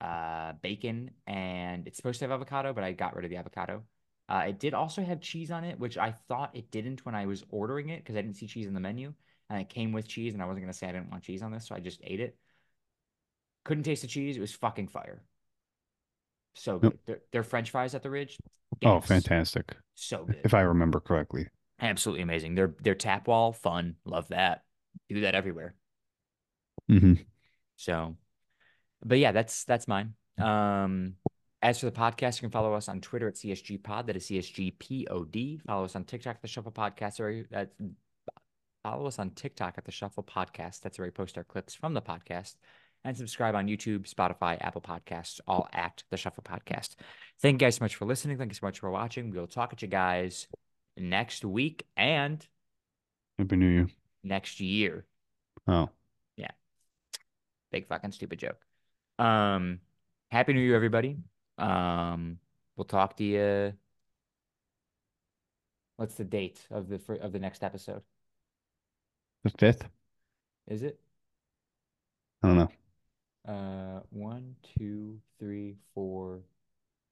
uh bacon and it's supposed to have avocado, but I got rid of the avocado. Uh, it did also have cheese on it, which I thought it didn't when I was ordering it because I didn't see cheese in the menu. And it came with cheese, and I wasn't gonna say I didn't want cheese on this, so I just ate it. Couldn't taste the cheese. It was fucking fire. So good. Their, their French fries at the Ridge. Oh, fantastic! So good. If I remember correctly. Absolutely amazing. Their their tap wall, fun. Love that. Do that everywhere. Mm-hmm. So, but yeah, that's that's mine. Um, as for the podcast, you can follow us on Twitter at CSG Pod. That is CSG Pod. Follow us on TikTok at the Shuffle Podcast. Or that follow us on TikTok at the Shuffle Podcast. That's where we post our clips from the podcast. And subscribe on YouTube, Spotify, Apple Podcasts, all at the Shuffle Podcast. Thank you guys so much for listening. Thank you so much for watching. We'll talk at you guys next week and Happy New Year. next year. Oh, Yeah. Big fucking stupid joke. Um, happy New Year, everybody. Um, we'll talk to you. What's the date of the of the next episode? the fifth. Is it I don't know. uh one, two, three, four?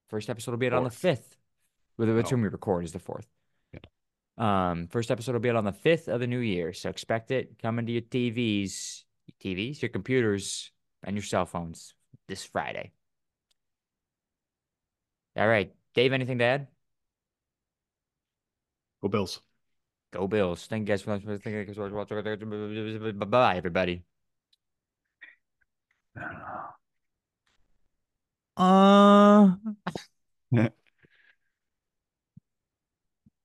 First episode will be out on the fifth. With which Oh. when we record is the fourth. Yeah. Um, first episode will be out on the fifth of the new year, so expect it coming to your TVs, your TVs, your computers, and your cell phones this Friday. All right, Dave. Anything to add? Go Bills. Go Bills. Thank you guys for listening. Thank you guys for watching. Bye-bye, everybody. I don't know. Uh. <laughs>